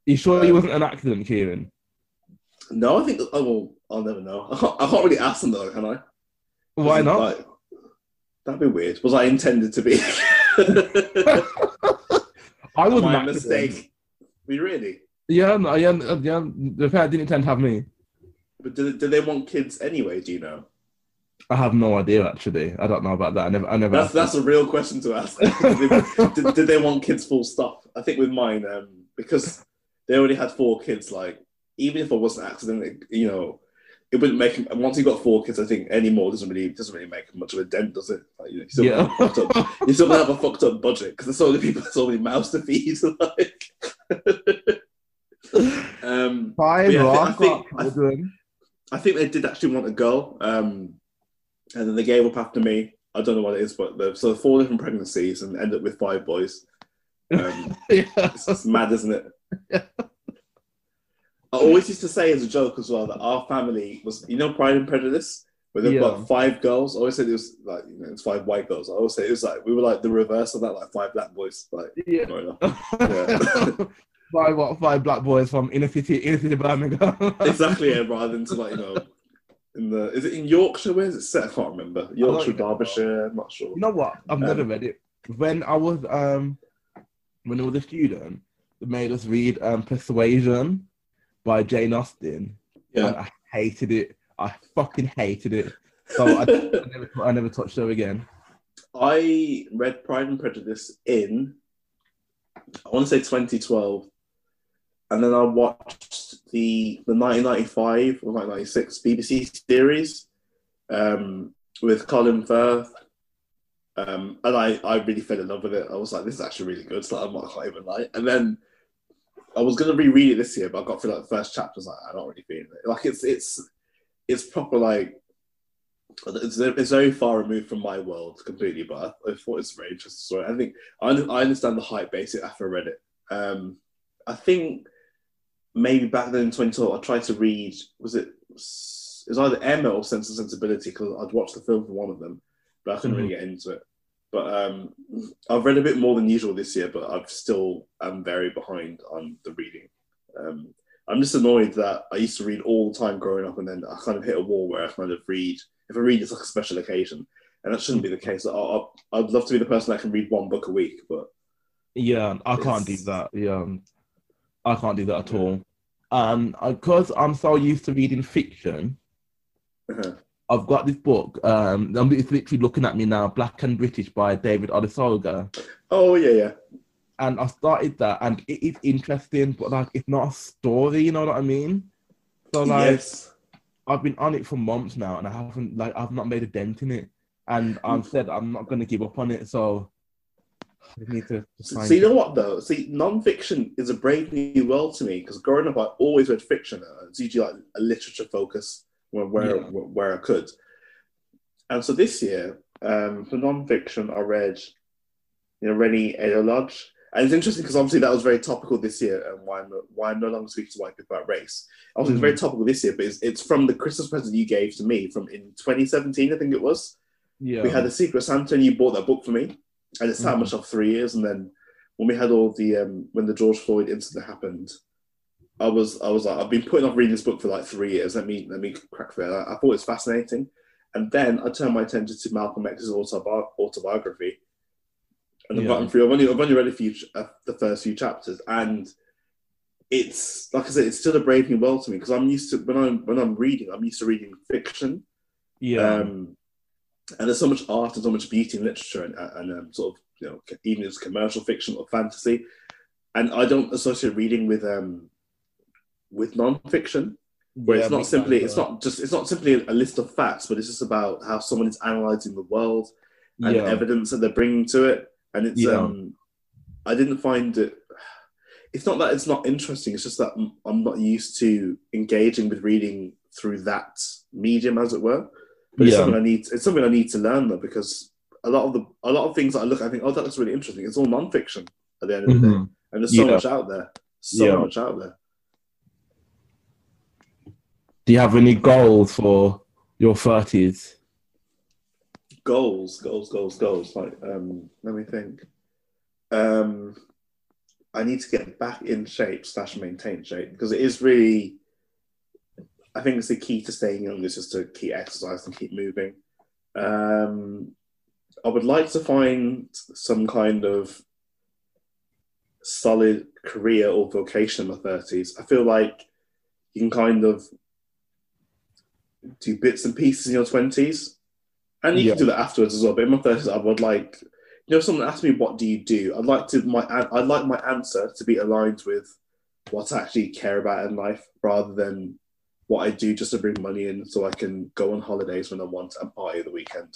Speaker 2: You sure
Speaker 1: um,
Speaker 2: it wasn't an accident, Kieran?
Speaker 1: No, I think oh well, I'll never know. I can't, I can't really ask them though, can I?
Speaker 2: Why not?
Speaker 1: Like, that'd be weird. Was I intended to be?
Speaker 2: I
Speaker 1: My
Speaker 2: accident.
Speaker 1: mistake. We really?
Speaker 2: Yeah, no, yeah, yeah. The parents didn't intend to have me.
Speaker 1: But did, did they want kids anyway? Do you know?
Speaker 2: I have no idea actually. I don't know about that. I never, I never.
Speaker 1: That's that's a real question to ask. did, they, did, did they want kids full stop? I think with mine, um, because they already had four kids. Like even if it was an accident, it, you know, it wouldn't make. And once he got four kids, I think anymore doesn't really doesn't really make much of a dent, does it? Like, you know, still
Speaker 2: Yeah.
Speaker 1: have a fucked up, you still have a fucked up budget because there's so many people, so many mouths to feed. Like, um,
Speaker 2: Fine,
Speaker 1: Yeah, I I think-
Speaker 2: children.
Speaker 1: I think they did actually want a girl, um, and then they gave up after me. I don't know what it is, but the, so four different pregnancies and ended up with five boys. Um,
Speaker 2: yeah.
Speaker 1: it's, it's mad, isn't it? I always used to say as a joke as well that our family was, you know, Pride and Prejudice, where they've
Speaker 2: Yeah.
Speaker 1: got five girls. I always said it was like, you know, it's five white girls. I always say it was like we were like the reverse of that, like five black boys. Like,
Speaker 2: yeah.
Speaker 1: Yeah.
Speaker 2: five what? Five black boys from inner city, inner city Birmingham.
Speaker 1: exactly, yeah, rather than to like, you know, in the is it in Yorkshire? Where is it set? I can't remember. Yorkshire. Derbyshire. I'm not sure.
Speaker 2: You know what? I've
Speaker 1: Um,
Speaker 2: never read it. When I was um, when I was a student, they made us read um Persuasion by Jane Austen.
Speaker 1: Yeah.
Speaker 2: I hated it. I fucking hated it. So I, I never, I never touched her again.
Speaker 1: I read Pride and Prejudice in, I want to say 2012, and then I watched the the 1995 or 1996 BBC series um, with Colin Firth, um, and I, I really fell in love with it. I was like, this is actually really good. So I'm not, I can't even lie. And then I was gonna reread it this year, but I got through like the first chapter. I was like, I'm not really feeling it. Like it's it's it's proper like it's, it's very far removed from my world completely, but I, I thought it's a very interesting story. I think I, I understand the hype basically after I read it. Um, I think maybe back then in 2012, I tried to read, was it, it was either Emma or Sense and Sensibility because I'd watched the film for one of them, but I couldn't really get into it. But um, I've read a bit more than usual this year, but I've still am very behind on the reading. Um, I'm just annoyed that I used to read all the time growing up, and then I kind of hit a wall where I kind of read. If I read, it's like a special occasion, and that shouldn't be the case. I, would love to be the person that can read one book a week, but
Speaker 2: yeah, I can't do that. Yeah, I can't do that at all. Um, because I'm so used to reading fiction, uh-huh. I've got this book. Um, it's literally looking at me now. Black and British by David Olusoga.
Speaker 1: Oh yeah, yeah.
Speaker 2: And I started that, and it is interesting, but like it's not a story. You know what I mean? So like, yes. I've been on it for months now, and I haven't like I've not made a dent in it. And I've said I'm not going to give up on it. So I need to.
Speaker 1: So, so you know what though? See, non-fiction is a brave new world to me because growing up, I always read fiction. It's usually like a literature focus where where, yeah. where I could. And so this year, um, for non-fiction, I read, you know, Reni Eddo-Lodge. And it's interesting because obviously that was very topical this year, and why I'm, why I'm no longer speaking to white people about race. Obviously, mm-hmm. it's very topical this year, but it's, it's from the Christmas present you gave to me from in 2017, I think it was. Yeah. We had a Secret Santa, and you bought that book for me, and it's sat mm-hmm. much off three years. And then when we had all the um, when the George Floyd incident happened, I was I was like I've been putting off reading this book for like three years. Let me let me crack through it. I, I thought it was fascinating, and then I turned my attention to Malcolm X's autobi- autobiography, and I've yeah. gotten through. I've only I've only read a few uh, the first few chapters, and it's like I said, it's still a brave new world to me because I'm used to when I'm when I'm reading, I'm used to reading fiction.
Speaker 2: Yeah. Um,
Speaker 1: and there's so much art and so much beauty in literature and, and um, sort of you know even as commercial fiction or fantasy, and I don't associate reading with um with non-fiction where yeah, it's not simply it's not just it's not simply a list of facts but it's just about how someone is analyzing the world and yeah. evidence that they're bringing to it. And it's yeah. um i didn't find it it's not that it's not interesting it's just that i'm not used to engaging with reading through that medium as it were. But it's something i need it's something i need to learn though because a lot of the a lot of things that i look at, i think oh that's really interesting. It's all non-fiction at the end of the mm-hmm. day. And there's so much out there. So much out there
Speaker 2: do you have any goals for your thirties?
Speaker 1: Goals, goals, goals, goals. Like, um, let me think. Um, I need to get back in shape slash maintain shape because it is really. I think it's the key to staying young is just to keep exercising, and keep moving. Um, I would like to find some kind of solid career or vocation in my thirties. I feel like you can kind of do bits and pieces in your twenties, and you yeah. can do that afterwards as well. But in my thirties, I would like, you know, if someone asked me what do you do, I'd like to my I'd like my answer to be aligned with what I actually care about in life, rather than what I do just to bring money in so I can go on holidays when I want and party the weekend.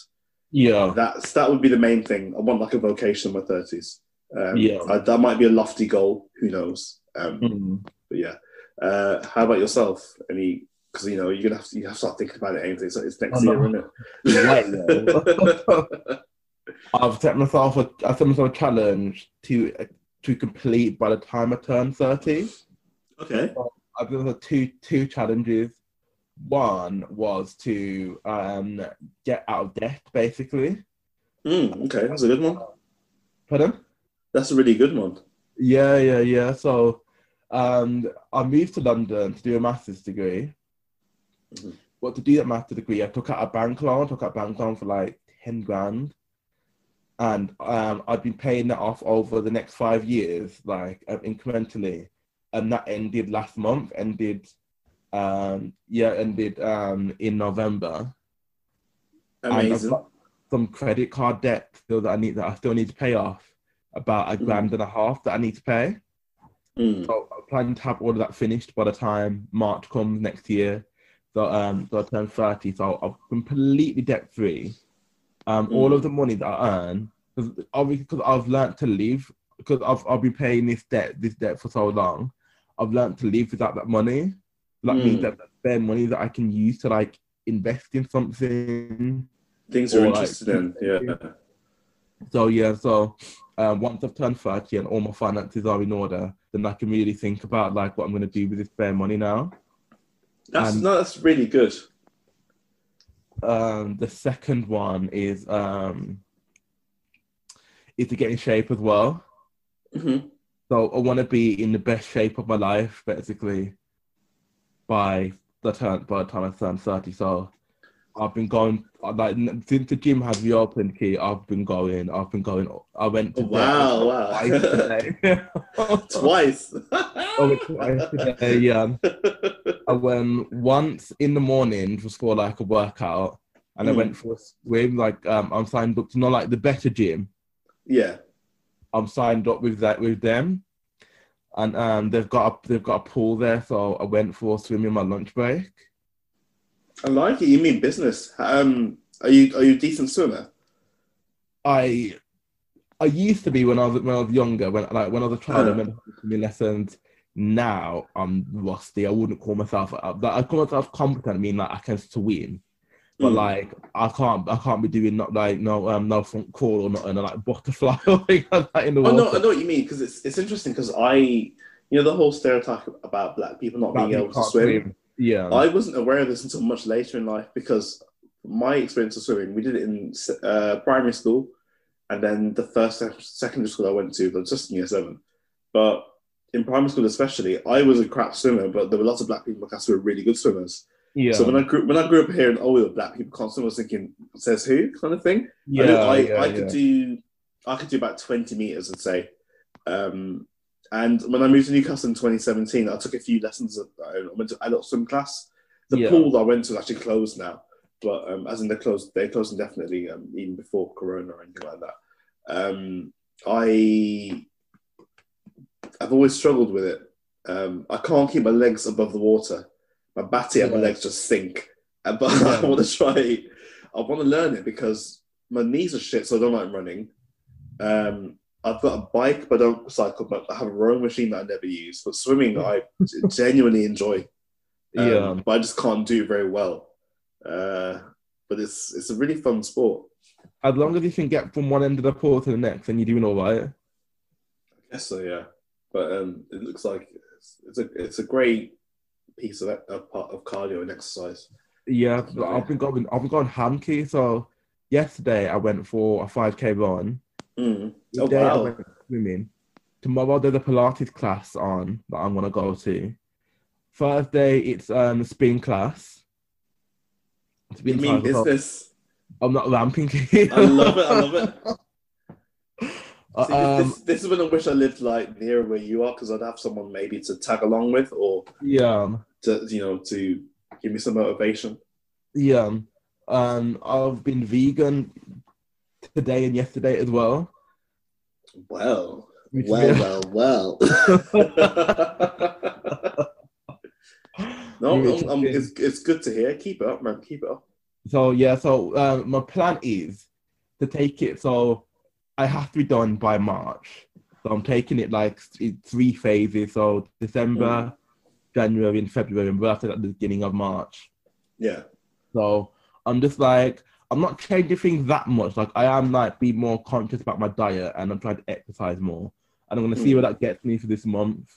Speaker 2: Yeah,
Speaker 1: that's that would be the main thing. I want like a vocation in my thirties. Um, yeah, I, that might be a lofty goal. Who knows? Um, mm-hmm. But yeah, uh, how about yourself? Any because you know you're gonna have to, you have to start thinking about it. Ain't it? So it's next year, isn't
Speaker 2: it? I've set myself a I set myself a challenge to to complete by the time I turn thirty.
Speaker 1: Okay. So
Speaker 2: I've got two two challenges. One was to um, get out of debt, basically.
Speaker 1: Mm, okay, that's a good one.
Speaker 2: Pardon?
Speaker 1: That's a really good one.
Speaker 2: Yeah, yeah, yeah. So um, I moved to London to do a master's degree. Mm-hmm. But to do that master degree, I took out a bank loan, took out a bank loan for like 10 grand. And um, I've been paying that off over the next five years, like um, incrementally. And that ended last month, ended, um, yeah, ended um, in November.
Speaker 1: Amazing.
Speaker 2: some credit card debt still that I need that I still need to pay off, about a mm. grand and a half that I need to pay. Mm. So I'm planning to have all of that finished by the time March comes next year so um so I turned 30, so I'm completely debt free. Um, mm. all of the money that I earn, because obviously because I've learned to live, because I've I've been paying this debt this debt for so long, I've learned to live without that money. That mm. means that spare money that I can use to like invest in something.
Speaker 1: Things are interested like, in, yeah.
Speaker 2: So yeah, so um, once I've turned 30 and all my finances are in order, then I can really think about like what I'm going to do with this spare money now.
Speaker 1: That's no, that's really good.
Speaker 2: Um, the second one is um, is to get in shape as well.
Speaker 1: Mhm.
Speaker 2: So I want to be in the best shape of my life, basically, by the turn by the time I turn thirty. So I've been going like since the gym has reopened. Key, I've been going. I've been going. I went to
Speaker 1: Wow, wow.
Speaker 2: twice today.
Speaker 1: Twice.
Speaker 2: Went twice today. Yeah, I went once in the morning just for like a workout, and I
Speaker 1: Mm.
Speaker 2: went for a swim. Like um, I'm signed up to not like the better gym.
Speaker 1: yeah.
Speaker 2: I'm signed up with that with them, and um, they've got a, they've got a pool there, so I went for a swim in my lunch break.
Speaker 1: I like it. You mean business? Um, are you are you a decent swimmer?
Speaker 2: I I used to be when I was when I was younger, when like when I was a child, I
Speaker 1: Uh.
Speaker 2: remember swimming lessons. Now I'm rusty. I wouldn't call myself up. I call myself competent. I mean, like I can swim, but
Speaker 1: Mm.
Speaker 2: like I can't I can't be doing not like no um no front crawl or not and like butterfly or like that in the
Speaker 1: Oh
Speaker 2: water.
Speaker 1: no, I know what you mean because it's it's interesting because I, you know, the whole stereotype about black people not
Speaker 2: Black
Speaker 1: being able to
Speaker 2: can't
Speaker 1: swim.
Speaker 2: Yeah.
Speaker 1: I wasn't aware of this until much later in life because my experience of swimming, we did it in uh, primary school, and then the first sec- secondary school I went to, but just in year seven. But in primary school, especially, I was a crap swimmer, but there were lots of black people in my class who were really good swimmers.
Speaker 2: yeah.
Speaker 1: So when I grew when I grew up here and oh, well, black people can't was thinking, says who, kind of thing.
Speaker 2: yeah,
Speaker 1: I, I,
Speaker 2: yeah,
Speaker 1: I
Speaker 2: yeah.
Speaker 1: could do I could do about 20 meters, I'd say. Um, and when I moved to Newcastle in 2017, I took a few lessons. Of, I went to adult swim class. The
Speaker 2: Yeah.
Speaker 1: pool that I went to is actually closed now, but um, as in they're closed, they're closed indefinitely, um, even before Corona or anything like that. Um, I I've always struggled with it. Um, I can't keep my legs above the water. My batty and my legs just sink. Uh, But
Speaker 2: Yeah.
Speaker 1: I want to try. I want to learn it because my knees are shit, so I don't like running. Um, I've got a bike, but I don't cycle. But I have a rowing machine that I never use. But swimming, I genuinely enjoy. Um,
Speaker 2: yeah.
Speaker 1: but I just can't do very well. Uh, but it's it's a really fun sport.
Speaker 2: As long as you can get from one end of the pool to the next, then you're doing all right.
Speaker 1: I guess so, yeah. But um, it looks like it's, it's a it's a great piece of, of part of cardio and exercise.
Speaker 2: Yeah, but I've been going. I've been going hanky. So yesterday I went for a 5k run.
Speaker 1: Mm. Oh
Speaker 2: Today I went swimming. Tomorrow there's a Pilates class on that I'm gonna go to. Thursday it's um spin class.
Speaker 1: You
Speaker 2: Spin
Speaker 1: mean
Speaker 2: class, so
Speaker 1: business?
Speaker 2: I'm not ramping.
Speaker 1: I love it. I love it. See,
Speaker 2: um,
Speaker 1: this, this is when I wish I lived like near where you are because I'd have someone maybe to tag along with or
Speaker 2: yeah,
Speaker 1: to you know to give me some motivation.
Speaker 2: yeah. Um, I've been vegan today and yesterday as well.
Speaker 1: Well, well, well, well. no, I'm, I'm, it's, it's good to hear. Keep it up, man. Keep it up.
Speaker 2: So yeah, so um, my plan is to take it. So I have to be done by March. So I'm taking it like three phases. So December, January, and February, and we're after at the beginning of March.
Speaker 1: Yeah.
Speaker 2: So I'm just like I'm not changing things that much. Like I am like be more conscious about my diet, and I'm trying to exercise more. And I'm gonna see
Speaker 1: Mm.
Speaker 2: where that gets me for this month.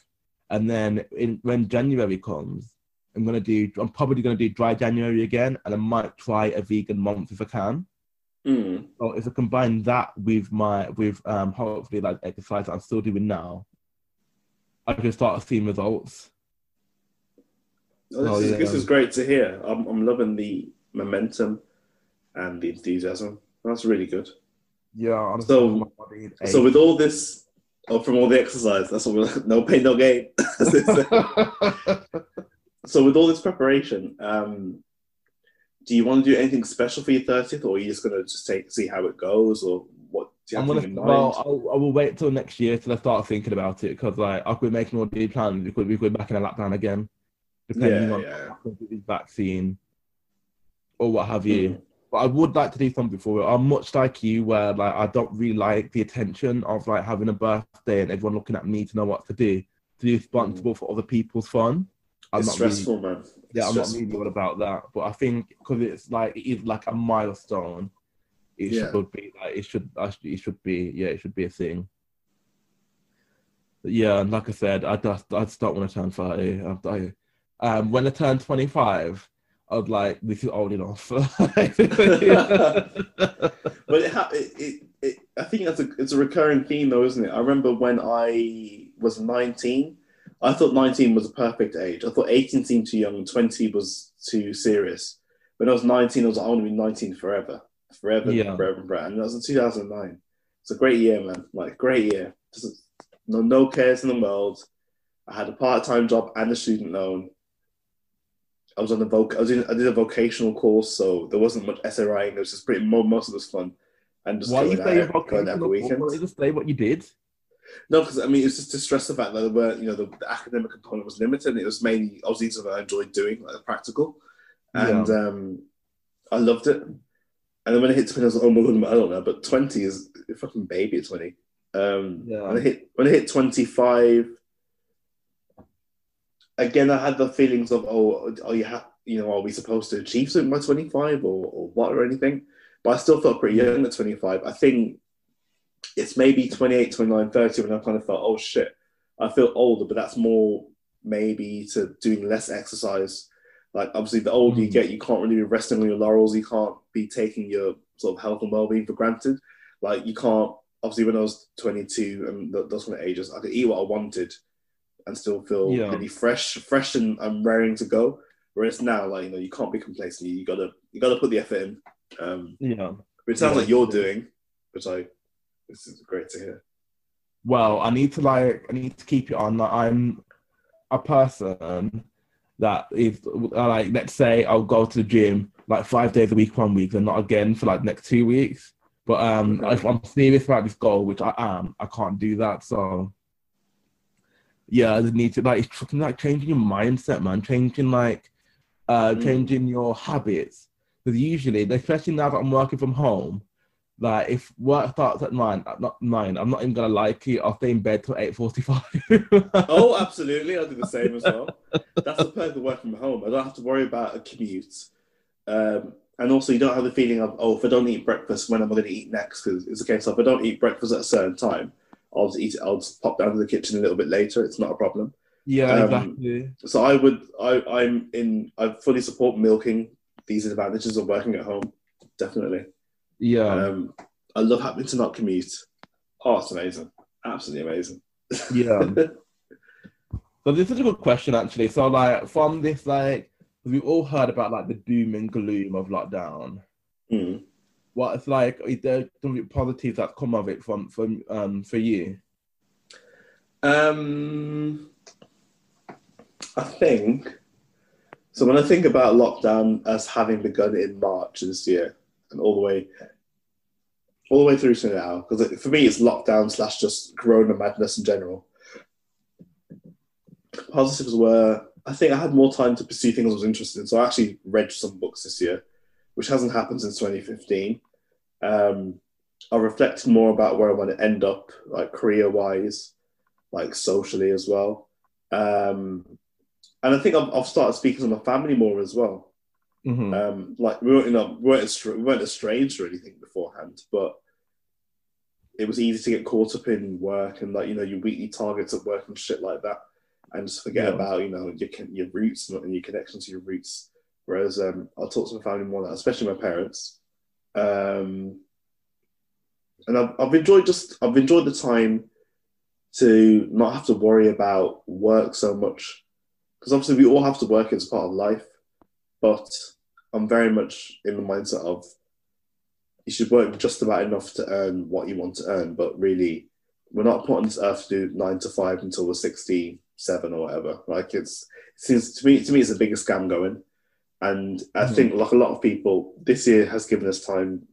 Speaker 2: And then in, when January comes, I'm gonna do. I'm probably gonna do dry January again, and I might try a vegan month if I can.
Speaker 1: Mm.
Speaker 2: So if I combine that with my with um hopefully like exercise that I'm still doing now, I can start seeing results.
Speaker 1: Oh, this,
Speaker 2: Oh,
Speaker 1: is,
Speaker 2: yeah.
Speaker 1: this is great to hear. I'm, I'm loving the momentum and the enthusiasm. That's really good.
Speaker 2: Yeah, honestly,
Speaker 1: So-
Speaker 2: my body
Speaker 1: So with all this, oh, from all the exercise, that's what we're no pain, no gain. as they say. so with all this preparation, um, do you want to do anything special for your 30th, or are you just gonna just take see how it goes, or what do you
Speaker 2: I'm gonna
Speaker 1: in mind?
Speaker 2: well, I'll, I will wait till next year till I start thinking about it because like I could make all these plans. We could we could be back in a lockdown again, depending
Speaker 1: yeah,
Speaker 2: on
Speaker 1: yeah.
Speaker 2: the vaccine or what have you.
Speaker 1: Mm.
Speaker 2: But I would like to do something for it. I'm much like you, where like I don't really like the attention of like having a birthday and everyone looking at me to know what to do. To be responsible for other people's fun. I'm
Speaker 1: It's
Speaker 2: not really,
Speaker 1: stressful, man. It's
Speaker 2: yeah, I'm not really all about that. But I think because it's like it is like a milestone, it
Speaker 1: Yeah.
Speaker 2: should be like it should actually it should be yeah it should be a thing. But yeah, and like I said, I just I just don't want to turn thirty. I, I, um, when I turn twenty five, I was like, this is old enough.
Speaker 1: but it, ha- it, it, it, I think that's a it's a recurring theme though, isn't it? I remember when I was 19, I thought 19 was a perfect age. I thought 18 seemed too young and 20 was too serious. When I was 19, I was like, I want to be 19 forever, forever,
Speaker 2: Yeah.
Speaker 1: forever, forever. And that was in 2009. It's a great year, man. Like great year. Just no no cares in the world. I had a part time job and a student loan. I was on the voc. I was in. I did a vocational course, so there wasn't much SRI. It was just pretty. Most of it was fun, and just
Speaker 2: Why you
Speaker 1: going
Speaker 2: say
Speaker 1: out, going out for
Speaker 2: vocational? Why you just say what you did?
Speaker 1: No, because I mean, it's just to stress the fact that there were, you know, the, the academic component was limited. And it was mainly obviously something I enjoyed doing, like the practical, and um, I loved it. And then when it hit twenty, I was like, oh my god, I don't know, but twenty is a fucking baby at twenty. Um,
Speaker 2: Yeah.
Speaker 1: When I hit when I hit twenty five, again, I had the feelings of, oh, are you ha- you know, are we supposed to achieve something by twenty five or, or what or anything? But I still felt pretty young at twenty five. I think it's maybe 28, 29, 30 when I kind of felt, oh shit, I feel older, but that's more maybe to doing less exercise. Like obviously, the older you
Speaker 2: Mhm.
Speaker 1: get, you can't really be resting on your laurels. You can't be taking your sort of health and well-being for granted. Like you can't. Obviously, when I was 22 and th- those kind of ages, I could eat what I wanted and still feel
Speaker 2: Yeah.
Speaker 1: really fresh, fresh and, and raring to go. Whereas now, like you know, you can't be complacent. You gotta, you gotta put the effort in. Um,
Speaker 2: Yeah.
Speaker 1: which sounds
Speaker 2: Yeah.
Speaker 1: like you're doing, which I, this is great to hear.
Speaker 2: Well, I need to like I need to keep it on. Like, I'm a person that is uh, like let's say I'll go to the gym like five days a week one week and not again for like next two weeks. But um
Speaker 1: Okay.
Speaker 2: if I'm serious about this goal, which I am, I can't do that. So yeah, I need to like it's fucking like changing your mindset, man. Changing like uh
Speaker 1: Mm.
Speaker 2: changing your habits. Because usually, especially now that I'm working from home, like if work starts at nine, at not nine, I'm not even gonna like it. I'll stay in bed till eight forty-five.
Speaker 1: Oh, absolutely. I'll do the same as well. That's the perk of working from home. I don't have to worry about a commute. Um, and also, you don't have the feeling of, oh, if I don't eat breakfast, when am I going to eat next? Because it's a case of, if I don't eat breakfast at a certain time, I'll just eat it. I'll just pop down to the kitchen a little bit later. It's not a problem.
Speaker 2: yeah,
Speaker 1: Um,
Speaker 2: exactly.
Speaker 1: So I would, I, I'm in, I fully support milking these advantages of working at home. Definitely.
Speaker 2: Yeah,
Speaker 1: Um, I love having to not commute. Oh, it's amazing. Absolutely amazing.
Speaker 2: yeah. So this is a good question actually. So like from this like we've all heard about like the doom and gloom of lockdown.
Speaker 1: Mm.
Speaker 2: What it's like? Is there something positive that's come of it from from um for you?
Speaker 1: Um, I think so. When I think about lockdown as having begun in March this year and all the way, all the way through to now, because for me it's lockdown slash just Corona madness in general. Positives were I think I had more time to pursue things I was interested in, so I actually read some books this year, which hasn't happened since 2015. Um, I reflected more about where I want to end up, like career wise like socially as well. Um, and I think I've, I've started speaking to my family more as well.
Speaker 2: Mhm.
Speaker 1: Um, like we weren't, you know, we weren't, estra- we weren't estranged or anything beforehand, but it was easy to get caught up in work and like you know your weekly targets at work and shit like that, and just forget
Speaker 2: Yeah.
Speaker 1: about you know your your roots and your connection to your roots. Whereas um, I'll talk to my family more, especially my parents. Um, and I've, I've enjoyed just I've enjoyed the time to not have to worry about work so much because obviously we all have to work as part of life but i'm very much in the mindset of you should work just about enough to earn what you want to earn but really we're not put on this earth to do nine to five until we're 67 or whatever like it's it seems to me to me it's the biggest scam going and i
Speaker 2: Mhm.
Speaker 1: think like a lot of people this year has given us time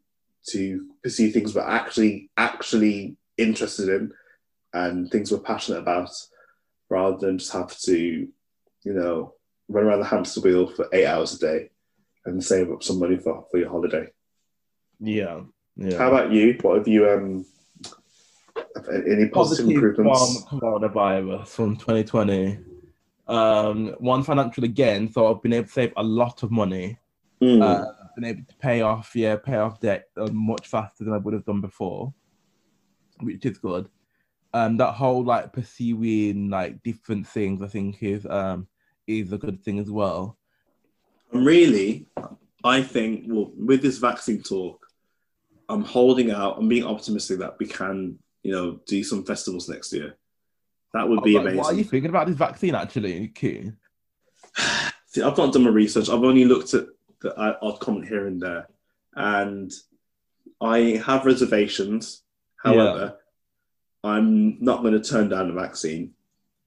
Speaker 1: to pursue things we're actually actually interested in and things we're passionate about rather than just have to, you know, run around the hamster wheel for eight hours a day and save up some money for, for your holiday.
Speaker 2: Yeah, yeah.
Speaker 1: How about you? What have you um any positive improvements?
Speaker 2: from coronavirus from 2020. Um, one financial again, so I've been able to save a lot of money.
Speaker 1: Mm,
Speaker 2: Uh, been able to pay off, yeah, pay off debt uh, much faster than I would have done before, which is good. Um, that whole like pursuing like different things, I think is um is a good thing as well.
Speaker 1: I'm really, I think, well, with this vaccine talk, I'm holding out. I'm being optimistic that we can, you know, do some festivals next year. That would be
Speaker 2: Like,
Speaker 1: amazing.
Speaker 2: What are you thinking about this vaccine actually, Q?
Speaker 1: See, I've not done my research. I've only looked at the uh, odd comment here and there, and I have reservations. However, I'm not going to turn down the vaccine.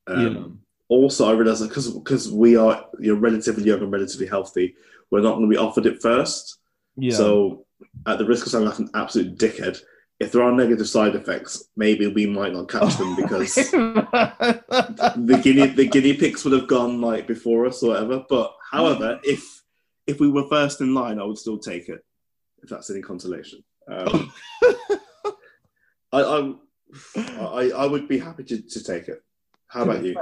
Speaker 1: Um, Also, I realize that because because we are you know, relatively young and relatively healthy, we're not going to be offered it first.
Speaker 2: Yeah.
Speaker 1: So, at the risk of sounding like an absolute dickhead, if there are negative side effects, maybe we might not catch them because the guinea the guinea pigs would have gone like before us or whatever. But however, if if we were first in line, I would still take it. If that's any consolation, um, I, I I I would be happy to, to take it. How about you?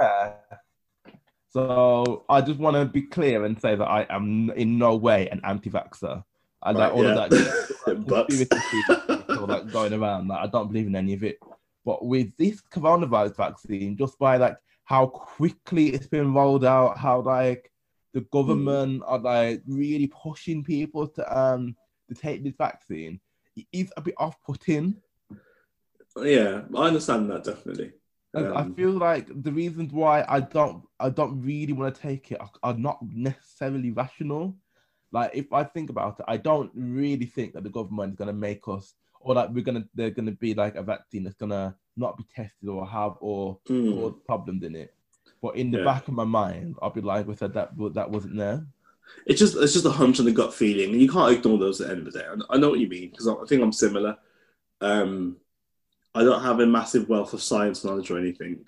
Speaker 2: So I just want to be clear and say that I am in no way an anti-vaxxer. I like
Speaker 1: Right,
Speaker 2: all
Speaker 1: yeah.
Speaker 2: of that theories all that going around. Like, I don't believe in any of it. But with this coronavirus vaccine, just by like how quickly it's been rolled out, how like the government are like really pushing people to um to take this vaccine, it is a bit off-putting.
Speaker 1: yeah, I understand that definitely.
Speaker 2: And I
Speaker 1: Um,
Speaker 2: feel like the reasons why I don't I don't really want to take it are, are not necessarily rational. Like if I think about it, I don't really think that the government is gonna make us or like we're gonna they're gonna be like a vaccine that's gonna not be tested or have or
Speaker 1: mm.
Speaker 2: cause problems in it. But in the
Speaker 1: Yeah.
Speaker 2: back of my mind, I'll be like, I said that that wasn't there.
Speaker 1: It's just it's just a hunch and a gut feeling, and you can't ignore those at the end of the day. I, I know what you mean because I, I think I'm similar. Um, I don't have a massive wealth of science knowledge or anything.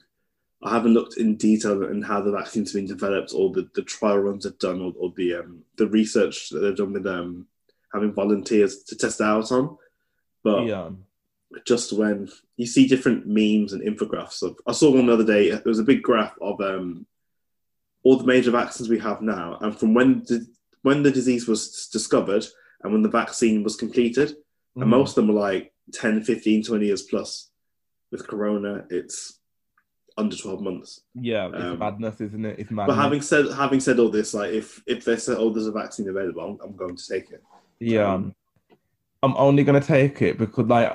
Speaker 1: I haven't looked in detail in how the vaccine's been developed or the, the trial runs they've done or, or the um, the research that they've done with um, having volunteers to test out on. But
Speaker 2: Yeah.
Speaker 1: just when you see different memes and infographics of I saw one the other day, there was a big graph of um, all the major vaccines we have now, and from when the, when the disease was discovered and when the vaccine was completed, and
Speaker 2: Mm.
Speaker 1: most of them were like 10, 15, 20 years plus. With Corona, it's under 12 months.
Speaker 2: Yeah, it's
Speaker 1: Um,
Speaker 2: madness, isn't it? It's madness.
Speaker 1: But having said having said all this, like if if they say, oh, there's a vaccine available, I'm, I'm going to take it.
Speaker 2: Yeah,
Speaker 1: Um,
Speaker 2: I'm only gonna take it because like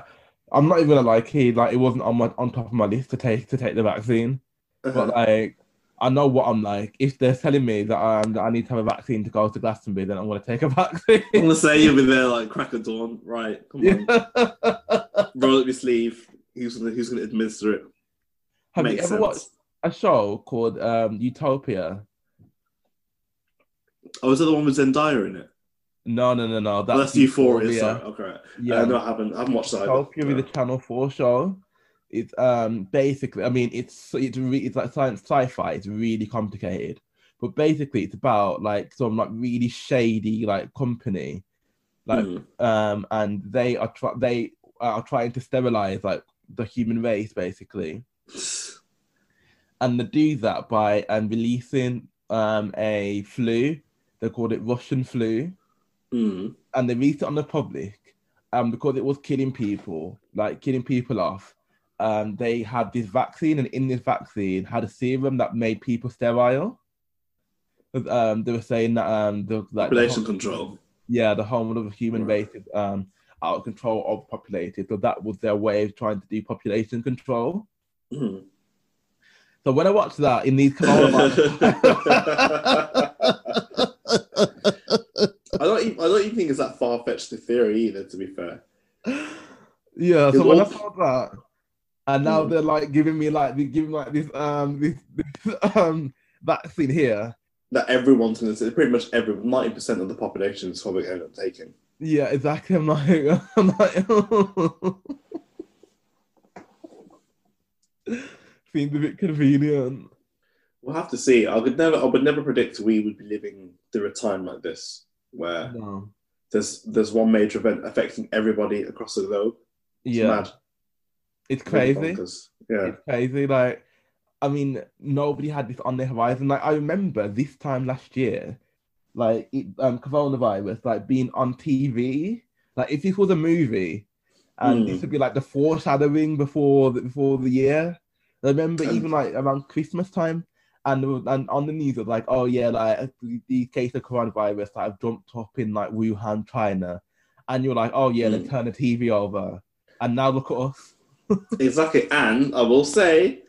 Speaker 2: I'm not even gonna like he like it wasn't on my on top of my list to take to take the vaccine. But like I know what I'm like. If they're telling me that um that I need to have a vaccine to go to Glastonbury, then I'm gonna take a vaccine.
Speaker 1: I'm gonna say you'll be there like crack of dawn, right? Come on, roll up your sleeve. Who's gonna who's gonna administer it?
Speaker 2: have you ever
Speaker 1: sense.
Speaker 2: watched a show called um Utopia?
Speaker 1: Oh, is that the one with Zendaya in it?
Speaker 2: No, no, no, no.
Speaker 1: Oh, that's Euphoria. Sorry. Okay.
Speaker 2: Yeah,
Speaker 1: Uh, no, I haven't. I haven't watched that. either.
Speaker 2: Utopia is a Channel Four show. It's um basically, I mean, it's it's re- it's like science sci-fi. It's really complicated, but basically, it's about like some like really shady like company, like
Speaker 1: Mm.
Speaker 2: um, and they are try- they are trying to sterilize like the human race basically, and they do that by um releasing um a flu. They called it Russian flu
Speaker 1: Mm.
Speaker 2: and they released it on the public um because it was killing people like killing people off um they had this vaccine and in this vaccine had a serum that made people sterile um they were saying that um the like the
Speaker 1: Population
Speaker 2: whole-
Speaker 1: control.
Speaker 2: yeah the whole of the human
Speaker 1: Right.
Speaker 2: race is um out of control overpopulated so that was their way of trying to do population control
Speaker 1: Mm.
Speaker 2: so when i watched that in these coronavirus
Speaker 1: I don't. Even, I don't even think it's that far fetched a theory either. To be fair.
Speaker 2: Yeah, so when I saw that, and now
Speaker 1: Mm.
Speaker 2: they're like giving me like giving like this um this, this um vaccine here.
Speaker 1: That everyone's going to pretty much every ninety percent of the population is probably going to end up taking.
Speaker 2: Yeah, exactly. I'm like I'm like seems a bit convenient.
Speaker 1: We'll have to see. I could never. I would never predict we would be living through a time like this where
Speaker 2: No.
Speaker 1: there's there's one major event affecting everybody across the globe. It's
Speaker 2: Yeah,
Speaker 1: mad.
Speaker 2: It's crazy.
Speaker 1: Yeah.
Speaker 2: It's crazy. Like, I mean, nobody had this on their horizon. Like, I remember this time last year, like, it, um, coronavirus, like, being on TV. Like, if this was a movie, and
Speaker 1: Mm.
Speaker 2: this would be like the foreshadowing before the, before the year. I remember
Speaker 1: Um,
Speaker 2: even like around Christmas time, and and on the news it was like, oh yeah, like the case of coronavirus that have jumped up in like Wuhan, China, and you're like, oh yeah, mm. they turn the TV over, and now look at us.
Speaker 1: Exactly, and I will say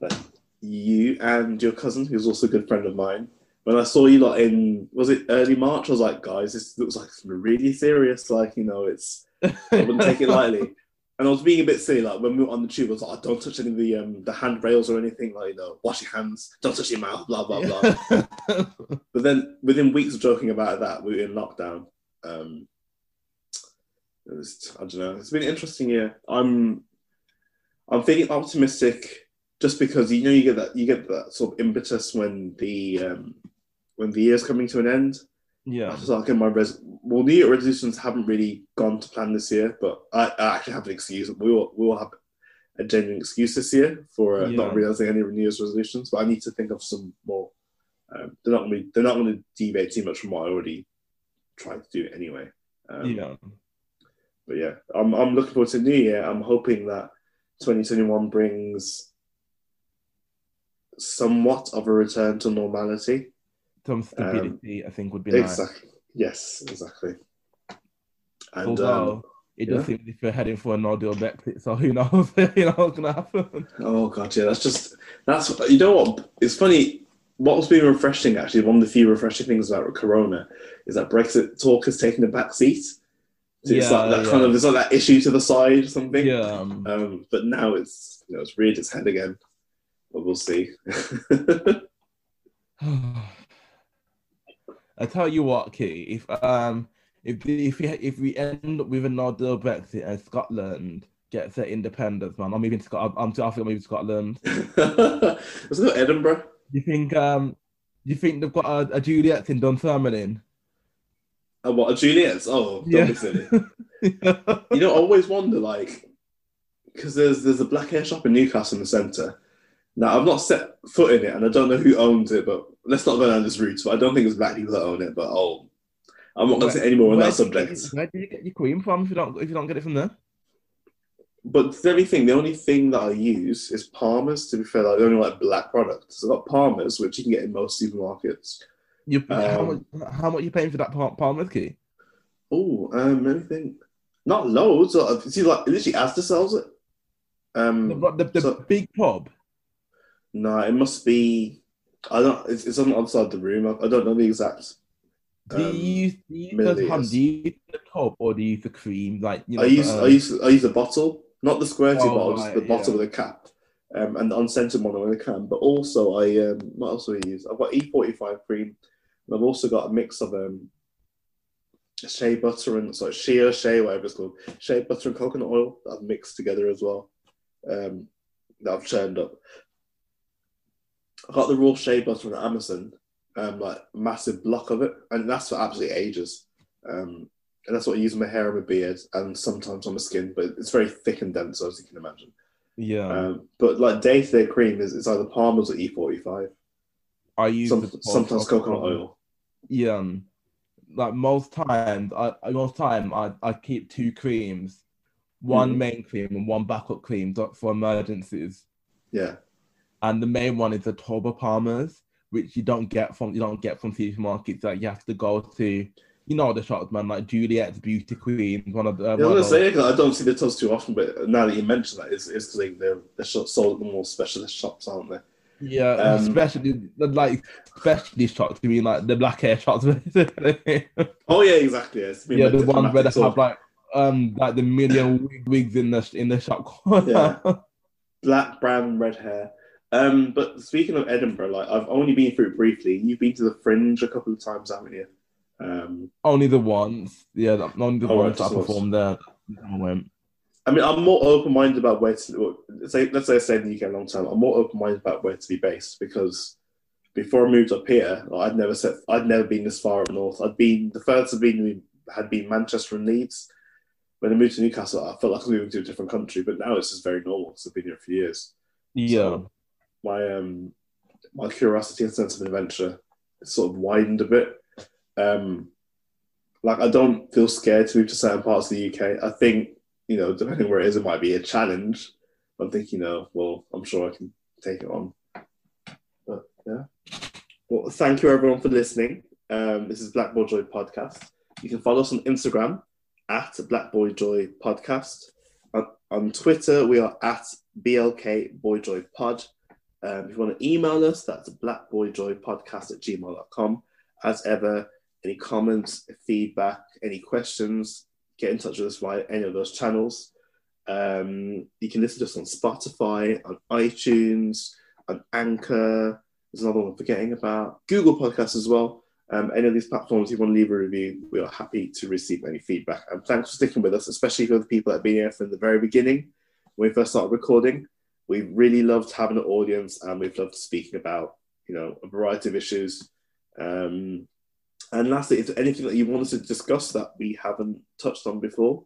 Speaker 1: that you and your cousin, who's also a good friend of mine, when I saw you lot in was it early March, I was like, guys, this looks like really serious. Like you know, it's I wouldn't take it lightly. And I was being a bit silly, like when we were on the tube, I was like, oh, don't touch any of the um, the handrails or anything, like you know, wash your hands, don't touch your mouth, blah blah blah. but then within weeks of joking about that, we were in lockdown. Um, it was, I don't know, it's been an interesting year. I'm I'm feeling optimistic just because you know you get that you get that sort of impetus when the um, when the year's coming to an end.
Speaker 2: Yeah.
Speaker 1: I like my res- well, New Year resolutions haven't really gone to plan this year, but I, I actually have an excuse. We will we will have a genuine excuse this year for uh, yeah. not realizing any New Year's resolutions, but I need to think of some more. Um, they're not going to they're not going to deviate too much from what I already tried to do anyway.
Speaker 2: Um, yeah.
Speaker 1: But yeah, I'm I'm looking forward to New Year. I'm hoping that 2021 brings somewhat of a return to normality
Speaker 2: some stability, um, I think, would be
Speaker 1: exactly. Nice. Yes, exactly.
Speaker 2: And, Although um, it does yeah. seem if we're heading for a no deal Brexit, so who knows? you know what's gonna happen.
Speaker 1: Oh god, yeah, that's just that's you know what? It's funny. What was being refreshing, actually, one of the few refreshing things about Corona is that Brexit talk has taken a back seat. So yeah, it's like that yeah. kind of it's like that issue to the side or something.
Speaker 2: Yeah. Um,
Speaker 1: um, but now it's you know it's reared its head again. But we'll see.
Speaker 2: I tell you what, Key, if um if if we if we end up with another Brexit and Scotland gets their independence, man, I'm moving to Scotland. I'm, I'm, I'm moving to Scotland.
Speaker 1: Let's go Edinburgh.
Speaker 2: You think um you think they've got a, a Juliet's in Dunfermline?
Speaker 1: What a Juliet's? Oh, don't yeah. be silly. you know, I always wonder like because there's there's a black hair shop in Newcastle in the centre now, I've not set foot in it, and I don't know who owns it, but let's not go down this route. But I don't think it's black people that own it. But oh, I'm not going to say any more on that subject.
Speaker 2: where do you get your cream from if you don't if you don't get it from there?
Speaker 1: But the only thing, the only thing that I use is Palmer's. To be fair, like, the only like black products. So I've got Palmer's, which you can get in most supermarkets.
Speaker 2: You um, how much? How much are you paying for that Palmer's key?
Speaker 1: Oh, um, anything? Not loads. See, like literally, Asda sells it. Um,
Speaker 2: the, the, the so, big pub.
Speaker 1: No, it must be. I don't. It's, it's on the other side of the room. I, I don't know the exact.
Speaker 2: Um, do you use, do you the Do you use the top or do you use the cream? Like you know,
Speaker 1: I use um, I use I use the bottle, not the squirty oh, bottle, just the bottle yeah. with a cap, um, and the unscented one with a can. But also, I um, what else do I use? I've got E forty five cream, and I've also got a mix of um, shea butter and sorry, shea shea whatever it's called, shea butter and coconut oil that I've mixed together as well. Um, that I've churned up. I got the raw shea butter on Amazon, um, like massive block of it, and that's for absolutely ages. Um, and that's what I use on my hair and my beard, and sometimes on my skin. But it's very thick and dense, as you can imagine.
Speaker 2: Yeah.
Speaker 1: Um, but like day to day cream is it's either Palmer's or E45.
Speaker 2: I use
Speaker 1: Some, sometimes coconut oil.
Speaker 2: Yeah. Um, like most times, I most time I, I keep two creams, one mm. main cream and one backup cream for emergencies.
Speaker 1: Yeah
Speaker 2: and the main one is the Toba Palmers, which you don't get from you don't get from supermarkets. Like you have to go to, you know, the shops, man, like Juliet's Beauty Queen, one of the.
Speaker 1: Yeah, I was say I don't see the tubs too often, but now that you mention that, it's because they, they're they're sold at the more specialist shops, aren't they?
Speaker 2: Yeah, um, especially like specialist shops. to me like the black hair shops?
Speaker 1: oh yeah, exactly. Yeah,
Speaker 2: yeah the ones where they have like um like the million wigs in the in the shop corner.
Speaker 1: Yeah. Black, brown, red hair. Um, but speaking of Edinburgh, like I've only been through it briefly. You've been to the Fringe a couple of times, haven't you? Um,
Speaker 2: only the ones, yeah, only the oh, ones I performed there. I went.
Speaker 1: I mean, I'm more open-minded about where to say. Let's say I stayed in the UK a long time. I'm more open-minded about where to be based because before I moved up here, I'd never set, I'd never been this far up north. I'd been the furthest I'd been had been Manchester and Leeds. When I moved to Newcastle, I felt like I was moving to a different country, but now it's just very normal because I've been here for years.
Speaker 2: Yeah. So,
Speaker 1: my um my curiosity and sense of adventure sort of widened a bit. Um, like I don't feel scared to move to certain parts of the UK. I think you know, depending where it is, it might be a challenge. I'm thinking, know, well, I'm sure I can take it on. But Yeah. Well, thank you everyone for listening. Um, this is Black Boy Joy Podcast. You can follow us on Instagram at Black Boy Joy Podcast. On, on Twitter, we are at BLK Boy Joy Pod. Um, if you want to email us, that's blackboyjoypodcast at gmail.com. As ever, any comments, feedback, any questions, get in touch with us via any of those channels. Um, you can listen to us on Spotify, on iTunes, on Anchor. There's another one I'm forgetting about. Google Podcasts as well. Um, any of these platforms if you want to leave a review, we are happy to receive any feedback. And thanks for sticking with us, especially for the people that have been here from the very beginning when we first started recording. We really loved having an audience and we've loved speaking about, you know, a variety of issues. Um, and lastly, if there's anything that you wanted to discuss that we haven't touched on before,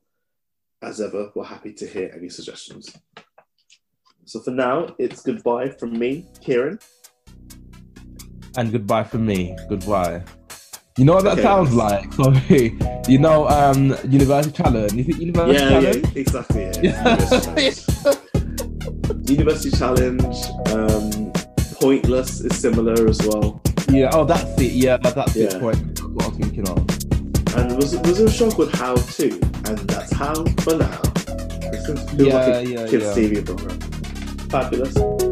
Speaker 1: as ever, we're happy to hear any suggestions. So for now, it's goodbye from me, Kieran.
Speaker 2: And goodbye from me. Goodbye. You know what that
Speaker 1: Okay.
Speaker 2: sounds like? Sorry. You know, um, University Challenge. Is it University
Speaker 1: Yeah, yeah,
Speaker 2: Challenge?
Speaker 1: exactly. Yeah. University Challenge. University Challenge. Um, Pointless is similar as well.
Speaker 2: Yeah. Oh, that's it. Yeah, that, that's
Speaker 1: Yeah.
Speaker 2: it. Point. That's what I was thinking of.
Speaker 1: And was was there a shock with How To? And that's how for now. It
Speaker 2: Yeah,
Speaker 1: like a
Speaker 2: yeah,
Speaker 1: Kids
Speaker 2: yeah.
Speaker 1: TV program. Fabulous.